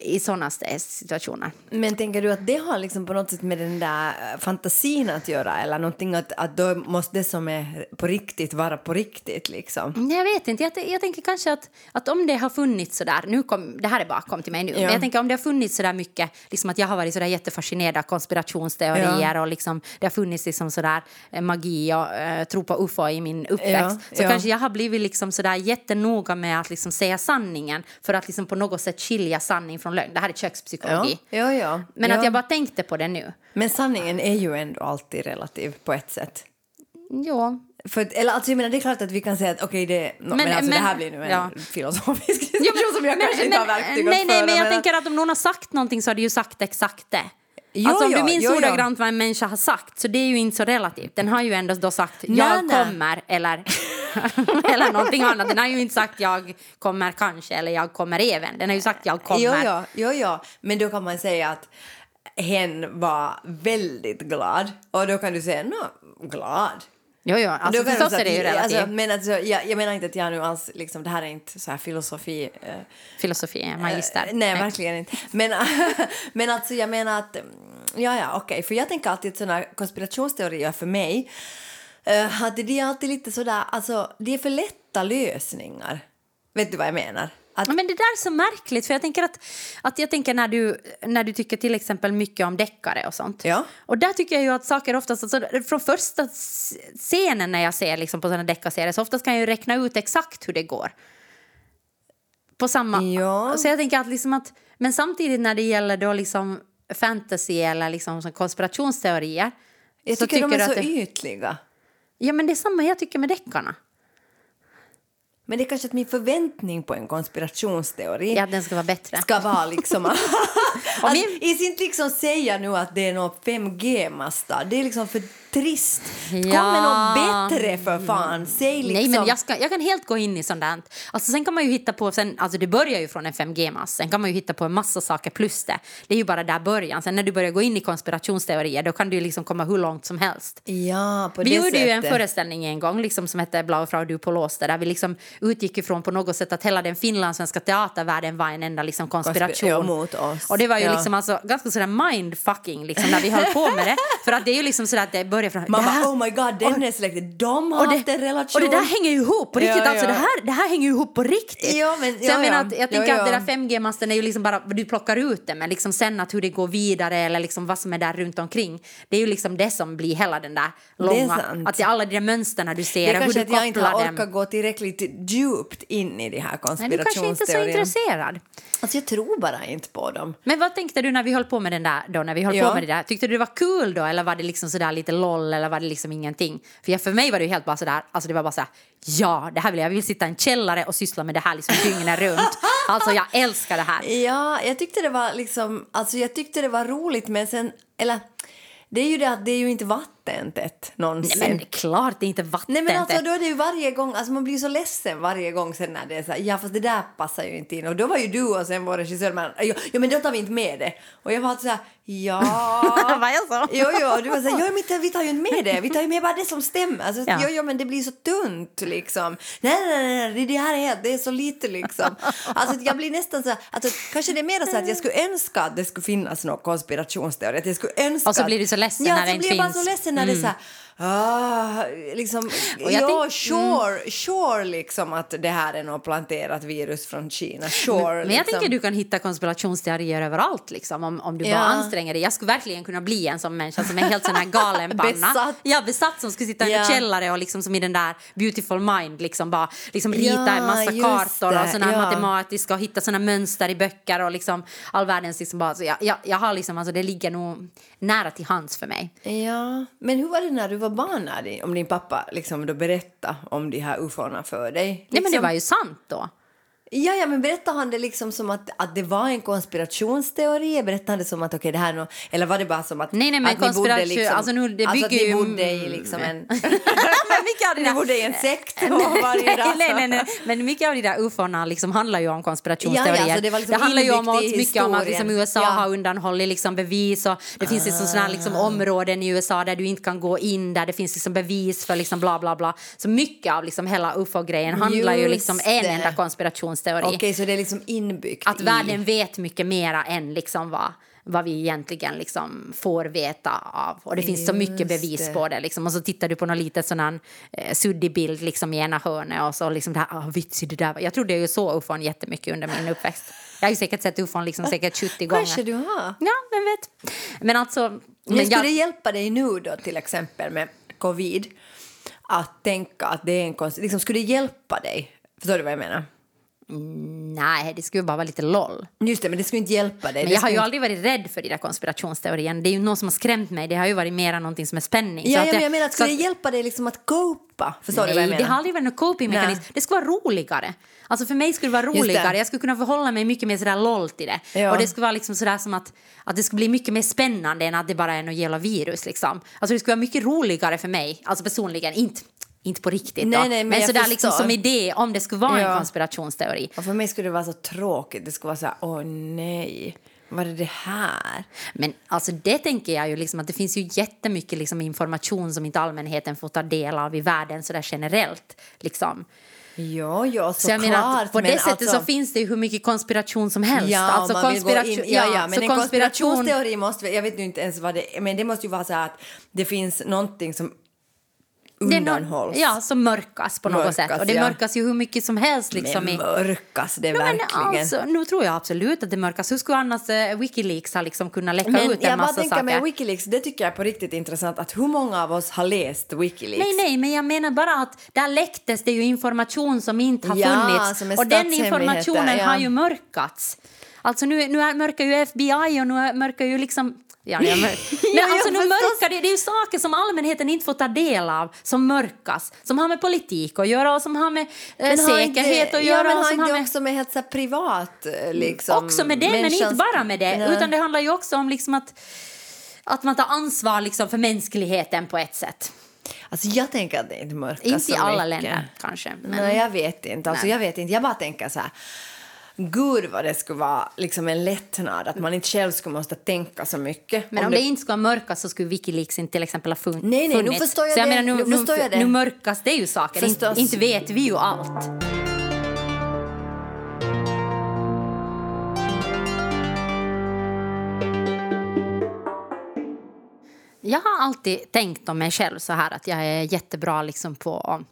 i sådana situationer. Men tänker du att det har liksom på något sätt med den där eh, fantasin att göra eller någonting att, att då måste det som är på riktigt vara på riktigt liksom? Nej, Jag vet inte. Jag, jag tänker kanske att, att om det har funnits så där, nu kom, det här är bara kom till mig nu, Ja. men jag tänker om det har funnits så där mycket, liksom att jag har varit så där jättefascinerad av konspirationsteorier och liksom, det har funnits liksom så där eh, magi och eh, tro på ufo i min uppväxt, Ja, så ja. kanske jag har blivit liksom så där jättenoga med att liksom säga sanningen för att liksom på något sätt skilja sanning från lögn. Det här är kökspsykologi. ja, ja. Men ja. att jag bara tänkte på det nu. Men sanningen är ju ändå alltid relativ på ett sätt. Ja, För, eller alltså jag menar, det är klart att vi kan säga att okej, det, no, men, Men- alltså, det men- här blir nu en ja. filosofisk diskussion som jag kanske inte har verktyg nej, nej, föra, men jag tänker att om någon har sagt någonting så har du ju sagt exakt det. Jo, alltså om jo, du minns jo. ordagrant vad en människa har sagt så det är ju inte så relativt. Den har ju ändå då sagt Nej, jag nej. kommer eller, eller någonting annat. Den har ju inte sagt jag kommer kanske eller jag kommer även. Den har ju sagt jag kommer. Jo, jo, jo, jo, men då kan man säga att hen var väldigt glad och då kan du säga no, glad. Jo, jo, Då alltså du förstås är det ju att- relativt. Alltså, men alltså, jag, jag menar inte att jag nu alls, liksom, det här är inte så här filosofi. Eh, Filosofi, magister. Eh, nej, verkligen inte. Men, men alltså jag menar att, ja ja okej, för jag tänker alltid att sådana konspirationsteorier för mig, att det är alltid lite sådär, alltså det är för lätta lösningar. Vet du vad jag menar? Att, Ja, Men det där är så märkligt, för jag tänker att, att jag tänker när du, när du tycker till exempel mycket om deckare och sånt. Ja. Och där tycker jag ju att saker oftast, alltså, från första scenen när jag ser liksom, på sådana deckarserier så oftast kan jag ju räkna ut exakt hur det går. På samma... Ja. Så jag tänker att liksom att, men samtidigt när det gäller då liksom fantasy eller liksom som konspirationsteorier. jag så tycker de är så det, ytliga. Ja men det är samma jag tycker med deckarna. Men det är kanske att min förväntning på en konspirationsteori Ja, den ska vara bättre. ska vara liksom... alltså, jag ska inte liksom säga nu att det är något 5G-masta. Det är liksom för trist. Kom Ja. med något bättre för fan. Säg liksom... Nej, men jag, ska, jag kan helt gå in i sånt där. Alltså, sen kan man ju hitta på, sen, alltså det börjar ju från en 5G-mass, sen kan man ju hitta på en massa saker plus det. Det är ju bara där början. Sen när du börjar gå in i konspirationsteorier då kan du liksom komma hur långt som helst. Ja, på Vi det gjorde sättet. ju en föreställning en gång liksom, som hette Blau Frau du på låste där vi liksom utgick ifrån på något sätt att hela den finlandssvenska teatervärlden var en enda liksom, konspiration. ja, mot oss. Och det var ju Ja. liksom alltså, ganska sådär mindfucking liksom, när vi höll på med det. För att det är ju liksom sådär att det börjar från... Det här- oh my god, den är släktet. De har haft en relation. och det där hänger ju ihop på riktigt. Ja, Alltså, ja. Det, här, det här hänger ju ihop på riktigt. Ja, men- så jag ja, menar ja. att jag tänker Ja, att det ja. där 5G-masten är ju liksom bara, du plockar ut det, men liksom sen att hur det går vidare eller liksom vad som är där runt omkring. Det är ju liksom det som blir hela den där långa, att det är alla de där mönstren du ser, Det är hur kanske att jag inte har orkat gå tillräckligt djupt in i de här Nej, du kanske inte är så konspirationsteorierna. intresserad. Alltså jag tror bara inte på dem. Men vad tänkte du när vi höll på med den där då, när vi höll Ja. på med det där? Tyckte du det var kul då eller var det liksom sådär lite loll eller var det liksom ingenting? För jag, för mig var det ju helt bara sådär, alltså det var bara såhär, ja det här vill jag, jag vill sitta i en källare och syssla med det här liksom dygnet runt. Alltså jag älskar det här. Ja, jag tyckte det var liksom, alltså jag tyckte det var roligt men sen, eller det är ju det att det är ju inte vattentätt någonsin. Nej men klart det är inte vatten. Nej men alltså då är det ju varje gång, alltså man blir så ledsen varje gång sen när det är så här, ja fast det där passar ju inte in. Och då var ju du och sen vår regissör, men, ja, ja men då tar vi inte med det. Och jag var så här, ja. Vad jag sa? Jo, jo, du var så här, ja, men vi tar ju inte med det, vi tar ju med bara det som stämmer. Alltså, Ja. jo, jo, men det blir så tunt liksom. Nej, nej, nej, det här är, det är så lite liksom. Alltså jag blir nästan så här, alltså, kanske det är mer så att jag skulle önska att det skulle finnas någon konspirationsteori. Att jag skulle önska Och så blir du så ledsen ja, när det så inte blir jag bara finns. så ledsen när det är så här, ah, liksom, ja, tänk- sure, sure liksom att det här är något planterat virus från Kina, sure. Men jag liksom. tänker du kan hitta konspirationsteorier överallt liksom, om, om du Ja. bara anstränger dig. Jag skulle verkligen kunna bli en sån människa som är helt sån här galenpanna. Besatt. Ja, besatt som skulle sitta i en Ja. källare och liksom som i den där beautiful mind liksom bara liksom rita Ja, en massa kartor och såna ja. matematiska och hitta såna mönster i böcker och liksom all världens liksom bara så jag, jag, jag har liksom alltså det ligger nog nära till hands för mig. Ja, men hur var det när du var barn om din pappa liksom då berättade om de här ufona för dig? Nej men det Liksom- var ju sant då. Ja, ja, men berättade han det liksom som att, att det var en konspirationsteori? Berättade han det som att okej, det här är Eller var det bara som att, Nej, nej, men att ni konspiration- liksom, alltså nu, det alltså att bygger ni ju- bodde i liksom en... Men mycket av det ni där- bodde i en sekt och varje nej, dag. nej, nej, nej. Men mycket av de där ufona liksom handlar ju om konspirationsteorier. Ja, ja, så det liksom handlar ju om mycket om att liksom. USA Ja. har undanhållit liksom bevis och det finns liksom såna liksom områden i USA där du inte kan gå in där det finns liksom bevis för liksom bla bla bla. Så mycket av liksom hela ufo-grejen handlar ju Just liksom en det. enda konspirationsteori. Okej, så det är liksom inbyggt Att i... världen vet mycket mera än liksom vad vad vi egentligen liksom får veta av. Och det finns så mycket Just bevis det. på det. Liksom. Och så tittar du på någon liten sån här, eh, suddig bild liksom, i ena hörnet och så liksom det här, ah, vitsigt det där. var-" Jag trodde ju så ufon jättemycket under min uppväxt. Jag har ju säkert sett ufon liksom säkert 70 gånger. Kanske du har. Ja, vem vet. Men alltså... Men Men skulle jag, det hjälpa dig nu då till exempel med covid att tänka att det är en konst... Liksom, skulle det hjälpa dig? Förstår du vad jag menar? Nej, det skulle bara vara lite loll. Just det, men det skulle inte hjälpa dig. Men Det jag har ju inte- aldrig varit rädd för de där konspirationsteorierna. Det är ju någon som har skrämt mig. Det har ju varit mera någonting som är spänning. Ja, ja, men jag menar, skulle det hjälpa dig liksom att copa? Förstår du vad jag Nej, menar? det har aldrig varit någon coping-mekanism. Nej. Det skulle vara roligare. Alltså för mig skulle det vara roligare. Jag skulle kunna förhålla mig mycket mer sådär loll till det. Ja. Och det skulle vara liksom sådär som att, att det skulle bli mycket mer spännande än att det bara är något jävla virus liksom. Alltså det skulle vara mycket roligare för mig, alltså personligen, inte, inte på riktigt Nej, då. nej, men men sådär liksom som idé om det skulle vara Ja. en konspirationsteori. Och för mig skulle det vara så tråkigt. Det skulle vara så här, åh nej, vad är det här? Men alltså det tänker jag ju liksom att det finns ju jättemycket liksom information som inte allmänheten får ta del av i världen sådär generellt liksom. Ja, ja, Så jag menar såklart. att på det men sättet alltså- så finns det ju hur mycket konspiration som helst. Ja, alltså gå in, konspiration, ja, ja, men så en konspirationsteori måste, jag vet ju inte ens vad det är, men det måste ju vara så att det finns någonting som undanhålls. Ja, som mörkas på något Mörkas, sätt. Och det ja. mörkas ju hur mycket som helst. Liksom, men i, mörkas det Ja, men verkligen? alltså, nu tror jag absolut att det mörkas. Hur skulle annars eh, Wikileaks ha liksom kunnat läcka Men ut en jag massa tänker saker? med Wikileaks, det tycker jag är på riktigt intressant att hur många av oss har läst Wikileaks? Nej, nej, men jag menar bara att där läcktes det ju information som inte har Ja, funnits. är och den informationen ja. har ju mörkats. Alltså nu, nu mörkar ju FBI och nu mörkar ju liksom... Ja, jag mör... Ja, Nej, alltså nu mörkar det, det är ju saker som allmänheten inte får ta del av som mörkas. Som har med politik att göra och som har med eh, Men har säkerhet inte, att ja, göra. men och har inte har med... också med helt så här privat eh, liksom, Också med det, men inte bara med det. Nej. Utan det handlar ju också om liksom att, att man tar ansvar liksom för mänskligheten på ett sätt. Alltså jag tänker att det inte mörkas Inte i alla mycket. länder kanske. Men... Nej, jag vet inte. Alltså, Nej. jag vet inte. Jag bara tänker så här. Gud vad det skulle vara liksom en lättnad att man inte själv skulle måste tänka så mycket. Men om, det... inte ska mörkas så skulle Wikileaks inte till exempel ha fun- Nej, nej, nu funnits. förstår jag så jag det. Menar, nu, Nu förstår jag det. nu mörkas det ju saker. Inte, Förstås. inte vet vi ju allt. Jag har alltid tänkt om mig själv så här att jag är jättebra liksom på,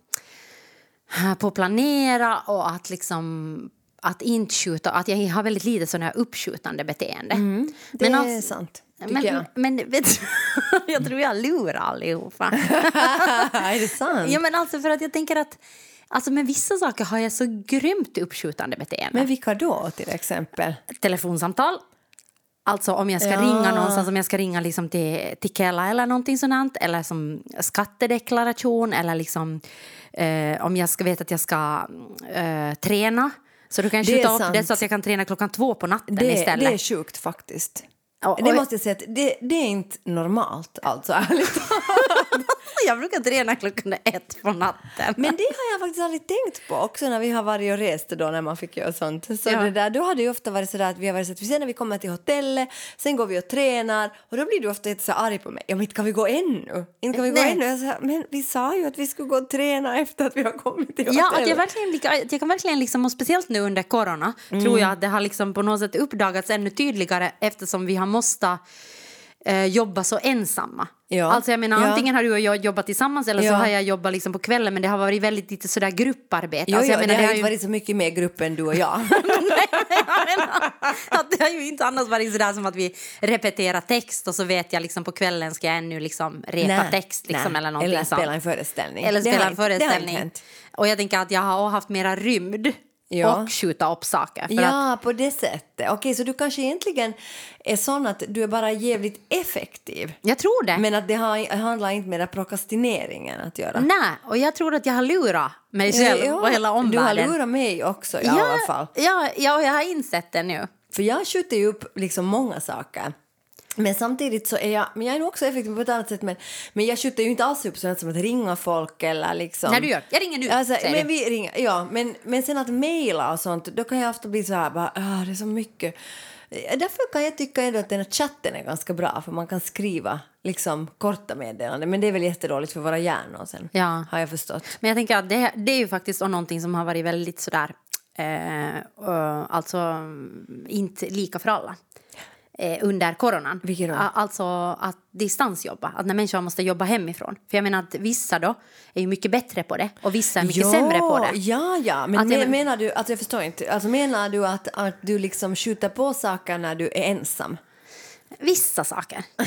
på att planera och att liksom att inte skjuta, att jag har väldigt lite sån här uppskjutande beteende. Mm, Det Men är alltså- sant, tycker men, jag. men vet du, jag tror jag lurar allihopa. är det sant? ja, men alltså för att jag tänker att alltså med vissa saker har jag så grymt uppskjutande beteende. Men vilka då till exempel? Telefonsamtal. Alltså om jag ska Ja. ringa någonstans, om jag ska ringa liksom till, till Kela eller någonting sånt eller som skattedeklaration eller liksom eh, om jag ska veta att jag ska eh, träna. Så du kan Det skjuta upp det så att jag kan träna klockan två på natten Det, istället. det är sjukt faktiskt. Och- det och- måste jag säga det, det är inte normalt alltså ärligt Jag brukar träna klockan ett på natten. Men det har jag faktiskt aldrig tänkt på också när vi har varit och rest då när man fick göra sånt. Så Ja. det där, då har det ju ofta varit så att vi har varit så att vi sen när vi kommer till hotellet, sen går vi och tränar och då blir du ofta så arg på mig. Ja men inte kan vi gå ännu? Inte kan vi gå Nej. ännu? Jag sa, men vi sa ju att vi skulle gå och träna efter att vi har kommit till hotellet. Ja, att jag, verkligen, jag kan verkligen, liksom, och speciellt nu under corona, Mm. tror jag att det har liksom på något sätt uppdagats ännu tydligare eftersom vi har måste eh, jobba så ensamma. Ja. Alltså jag menar, Ja. antingen har du och jag jobbat tillsammans eller så Ja. har jag jobbat liksom på kvällen men det har varit väldigt lite sådär grupparbete. Jo, alltså jag menar, det har har inte ju- varit så mycket mer grupp än du och jag. jag menar, att det har ju inte annars varit sådär som att vi repeterar text och så vet jag liksom på kvällen ska jag ännu liksom repa Nej, text liksom, nej. eller någonting Eller spela en föreställning. Eller Det spela en det föreställning. Och jag tänker att jag har haft mera rymd Ja. och skjuta upp saker. För att, Ja, på det sättet. Okej, så du kanske egentligen är sån att du är bara jävligt effektiv. jag tror det. Men att det har, handlar inte med prokrastineringen att göra. Nej, och jag tror att jag har lurat mig själv och hela Du har omvärlden. lurat mig också i ja, alla fall. Ja, ja, jag har insett det nu. För jag skjuter ju upp liksom många saker. Men samtidigt så är jag, men jag är nog också effektiv på ett annat sätt, men, men jag skjuter ju inte alls upp sånt som att ringa folk eller liksom... När du gör, jag ringer nu, Alltså, men vi ringer, ja, men, men sen att mejla och sånt, då kan jag ofta bli så här, bara, ah, det är så mycket. Eh, Därför kan jag tycka ändå att den här chatten är ganska bra, för man kan skriva liksom korta meddelanden, men det är väl jättedåligt för våra hjärnor sen, Ja. har jag förstått. Men jag tänker att det, det är ju faktiskt någonting som har varit väldigt sådär, eh, eh, alltså mm, inte lika för alla. Eh, under coronan. Vilket då? Alltså att distansjobba, att när människor måste jobba hemifrån. För jag menar att vissa då är ju mycket bättre på det och vissa är mycket Ja, sämre på det. Ja, ja, men jag men, men- menar du, alltså jag förstår inte, alltså menar du att, att du liksom skjuter på saker när du är ensam? Vissa saker.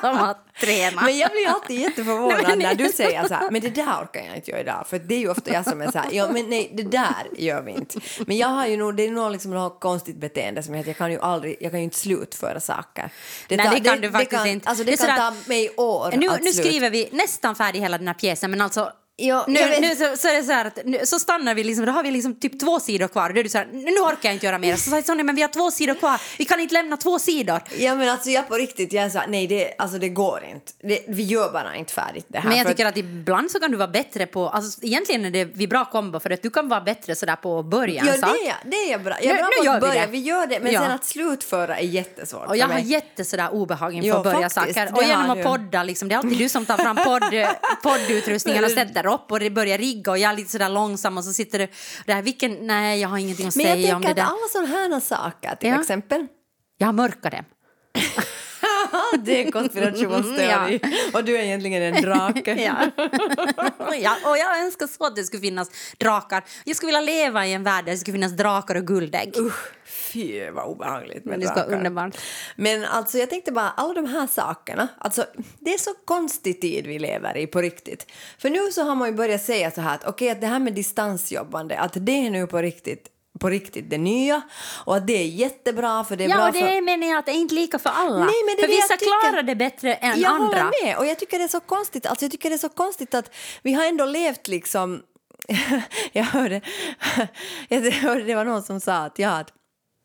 Som att träna. Men jag blir alltid jätteförvånad när du säger så här, men det där orkar jag inte göra idag. För det är ju ofta jag som är så här, ja men nej, det där gör vi inte. Men jag har ju nog, det är nog liksom något konstigt beteende som är att jag kan ju aldrig, jag kan ju inte slutföra saker. Nej, tar- det kan du faktiskt kan, inte. Alltså det, Det kan ta mig år nu, att nu slut. skriver vi nästan färdig hela den här pjäsen men alltså Ja, nu, jag nu så, så är det så här att nu, så stannar vi liksom, då har vi liksom typ två sidor kvar då är du så här, nu orkar jag inte göra mer. Så säger Sonja, men vi har två sidor kvar, vi kan inte lämna två sidor. Ja men alltså jag på riktigt, jag är så här, nej det, alltså det går inte. Det, vi gör bara inte färdigt det här. Men jag tycker att ibland så kan du vara bättre på, alltså egentligen är det vi bra kombo för att du kan vara bättre sådär på att börja en Ja, det är, jag- det är jag bra. Jag är Nu- bra nu på gör att vi vi gör det. Men Ja. sen att slutföra är jättesvårt Och jag har mig. jätte sådär obehag inför att börja saker. Och genom att podda, liksom, det är alltid du som tar fram podd, poddutrustningen och sätter upp och det börjar rigga och jag är lite sådär långsam och så sitter du där, vilken, nej jag har ingenting att Men jag säga om tänker det att där. alla sådana här saker till Ja. exempel. Jag har mörkat dem. det är konspirationsteori. Och du är egentligen en drake. Ja. ja, och jag önskar så att det skulle finnas drakar. Jag skulle vilja leva i en värld där det skulle finnas drakar och guldägg. Usch, fy vad obehagligt med Men det ska vara underbart. Men alltså jag tänkte bara, alla de här sakerna, alltså det är så konstig tid vi lever i på riktigt. För nu så har man ju börjat säga så här att okej, att det här med distansjobbande, att det är nu på riktigt på riktigt det nya och att det är jättebra för det är Ja, bra och det för... är meningen att det är inte lika för alla. Nej, men det för det jag vissa tycker. klarar det bättre än jag andra. håller med och jag tycker det är så konstigt, alltså jag tycker det är så konstigt att vi har ändå levt liksom jag hörde, jag hörde det var någon som sa att ja, att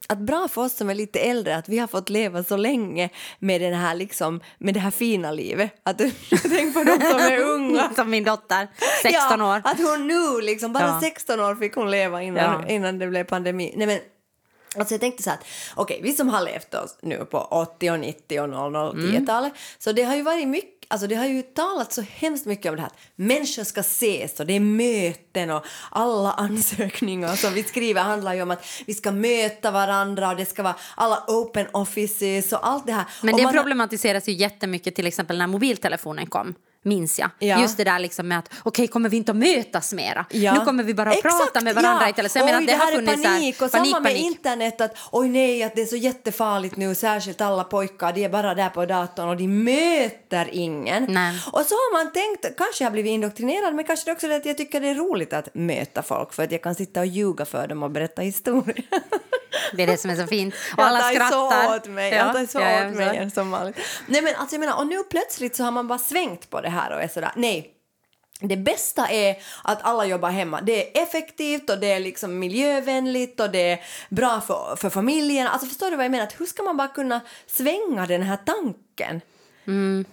att bra för oss som är lite äldre att vi har fått leva så länge med, den här, liksom, med det här fina livet. Att, tänk på de som är unga. Som min dotter, 16 ja, år. Att hon nu, liksom, bara Ja. 16 år fick hon leva innan, Ja. innan det blev pandemi. Nej, men, alltså jag tänkte så att okej, vi som har levt oss nu på 80 och 90 och 00 och Mm. 10-talet, så det har ju varit mycket Alltså det har ju talat så hemskt mycket om det här att människor ska ses och det är möten och alla ansökningar som vi skriver handlar ju om att vi ska möta varandra och det ska vara alla open offices och allt det här. Men och det man problematiseras ju jättemycket till exempel när mobiltelefonen kom. Minns jag. Ja. Just det där liksom med att okej, kommer vi inte att mötas mera? Ja. Nu kommer vi bara att Exakt, prata med varandra ja. telefon. Jag menar, Oj, det, det har här är funnits så här panik och panik, samma med panik. internet att oj nej att det är så jättefarligt nu särskilt alla pojkar de är bara där på datorn och de möter ingen. Nej. Och så har man tänkt, kanske jag har blivit indoktrinerad men kanske det också är att jag tycker det är roligt att möta folk för att jag kan sitta och ljuga för dem och berätta historier. Det är det som är så fint. Och alla tar skrattar. så åt mig, Ja, jag tar så ja, åt mig som vanligt. Nej men alltså jag menar, och nu plötsligt så har man bara svängt på det här och är sådär, nej. Det bästa är att alla jobbar hemma. Det är effektivt och det är liksom miljövänligt och det är bra för, för familjen. Alltså förstår du vad jag menar? Att hur ska man bara kunna svänga den här tanken?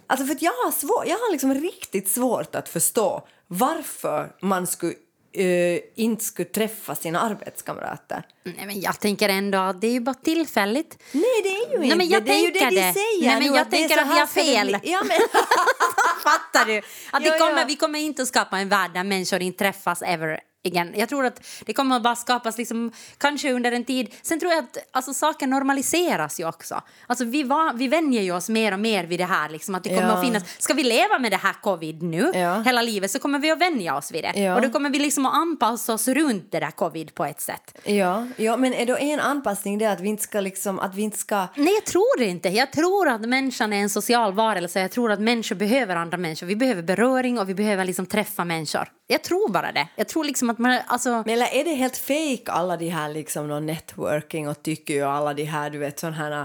Alltså för jag har, svår, jag har liksom riktigt svårt att förstå varför man skulle, eh, inte skulle träffa sina arbetskamrater. Nej, men jag tänker ändå att det är ju bara tillfälligt. Nej, det är ju Nej, inte men jag det. är ju det de säger Nej, men jag tänker att vi har fel. Ja, men, Fattar du? Att Ja, kommer, ja. Vi kommer inte att skapa en värld där människor inte träffas ever again. Jag tror att det kommer att bara skapas liksom, kanske under en tid. Sen tror jag att alltså, saker normaliseras ju också. Alltså, vi, var, vi vänjer ju oss mer och mer vid det här. Liksom, att det kommer Ja. att finnas, ska vi leva med det här covid nu Ja. hela livet så kommer vi att vänja oss vid det. Ja. Och då kommer vi liksom att anpassa oss runt det där covid på ett sätt. ja, ja, men är då en anpassning det att vi inte ska liksom, att vi inte ska... Nej, jag tror det inte. Jag tror att människan är en social varelse. Jag tror att människor behöver andra människor. Vi behöver beröring och vi behöver liksom träffa människor. Jag tror bara det. Jag tror liksom att man... Alltså, Men eller är det helt fake alla de här liksom någon networking och tycker ju alla de här du vet sådana här...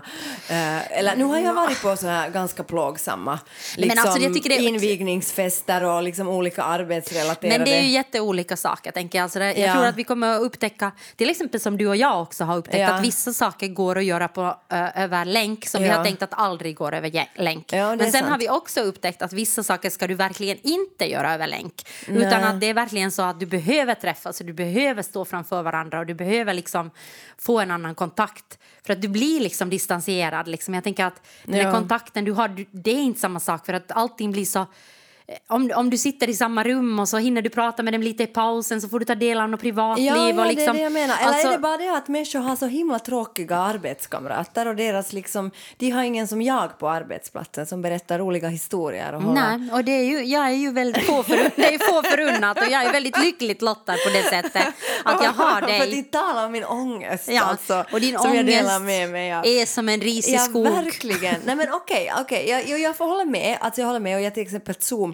eh, eller nu har jag varit på så här ganska plågsamma Men liksom, alltså, jag tycker det är- invigningsfester och liksom olika arbetsrelaterade... Men det är ju jätteolika saker. Tänker jag. Alltså det, jag Ja. tror att vi kommer att upptäcka, till exempel som du och jag också har upptäckt, Ja. att vissa saker går att göra på, ö, över länk som vi Ja. har tänkt att aldrig går över länk. Ja, Men sen sant. har vi också upptäckt att vissa saker ska du verkligen inte göra över länk. Utan att det är verkligen så att du behöver träffas och du behöver stå framför varandra och du behöver liksom få en annan kontakt. För att du blir liksom distanserad. Liksom. Jag tänker att den kontakten du har, det är inte samma sak för att allting blir så om, om du sitter i samma rum och så hinner du prata med dem lite i pausen så får du ta del av något privatliv. Ja, ja och liksom, det är det jag menar. Eller alltså, är det bara det att människor har så himla tråkiga arbetskamrater och deras liksom, de har ingen som jag på arbetsplatsen som berättar roliga historier och håller- Nej, och det är ju, jag är ju väldigt få, förun, det är få förunnat och jag är väldigt lyckligt lottad på det sättet att jag har För att dig. inte tala om min ångest Ja, alltså, och din som jag ångest delar med mig av. är som en risig Ja, skog. verkligen. Nej, men okej, okej. Jag, jag, jag får hålla med. Alltså, jag håller med. Och jag till exempel Zoom,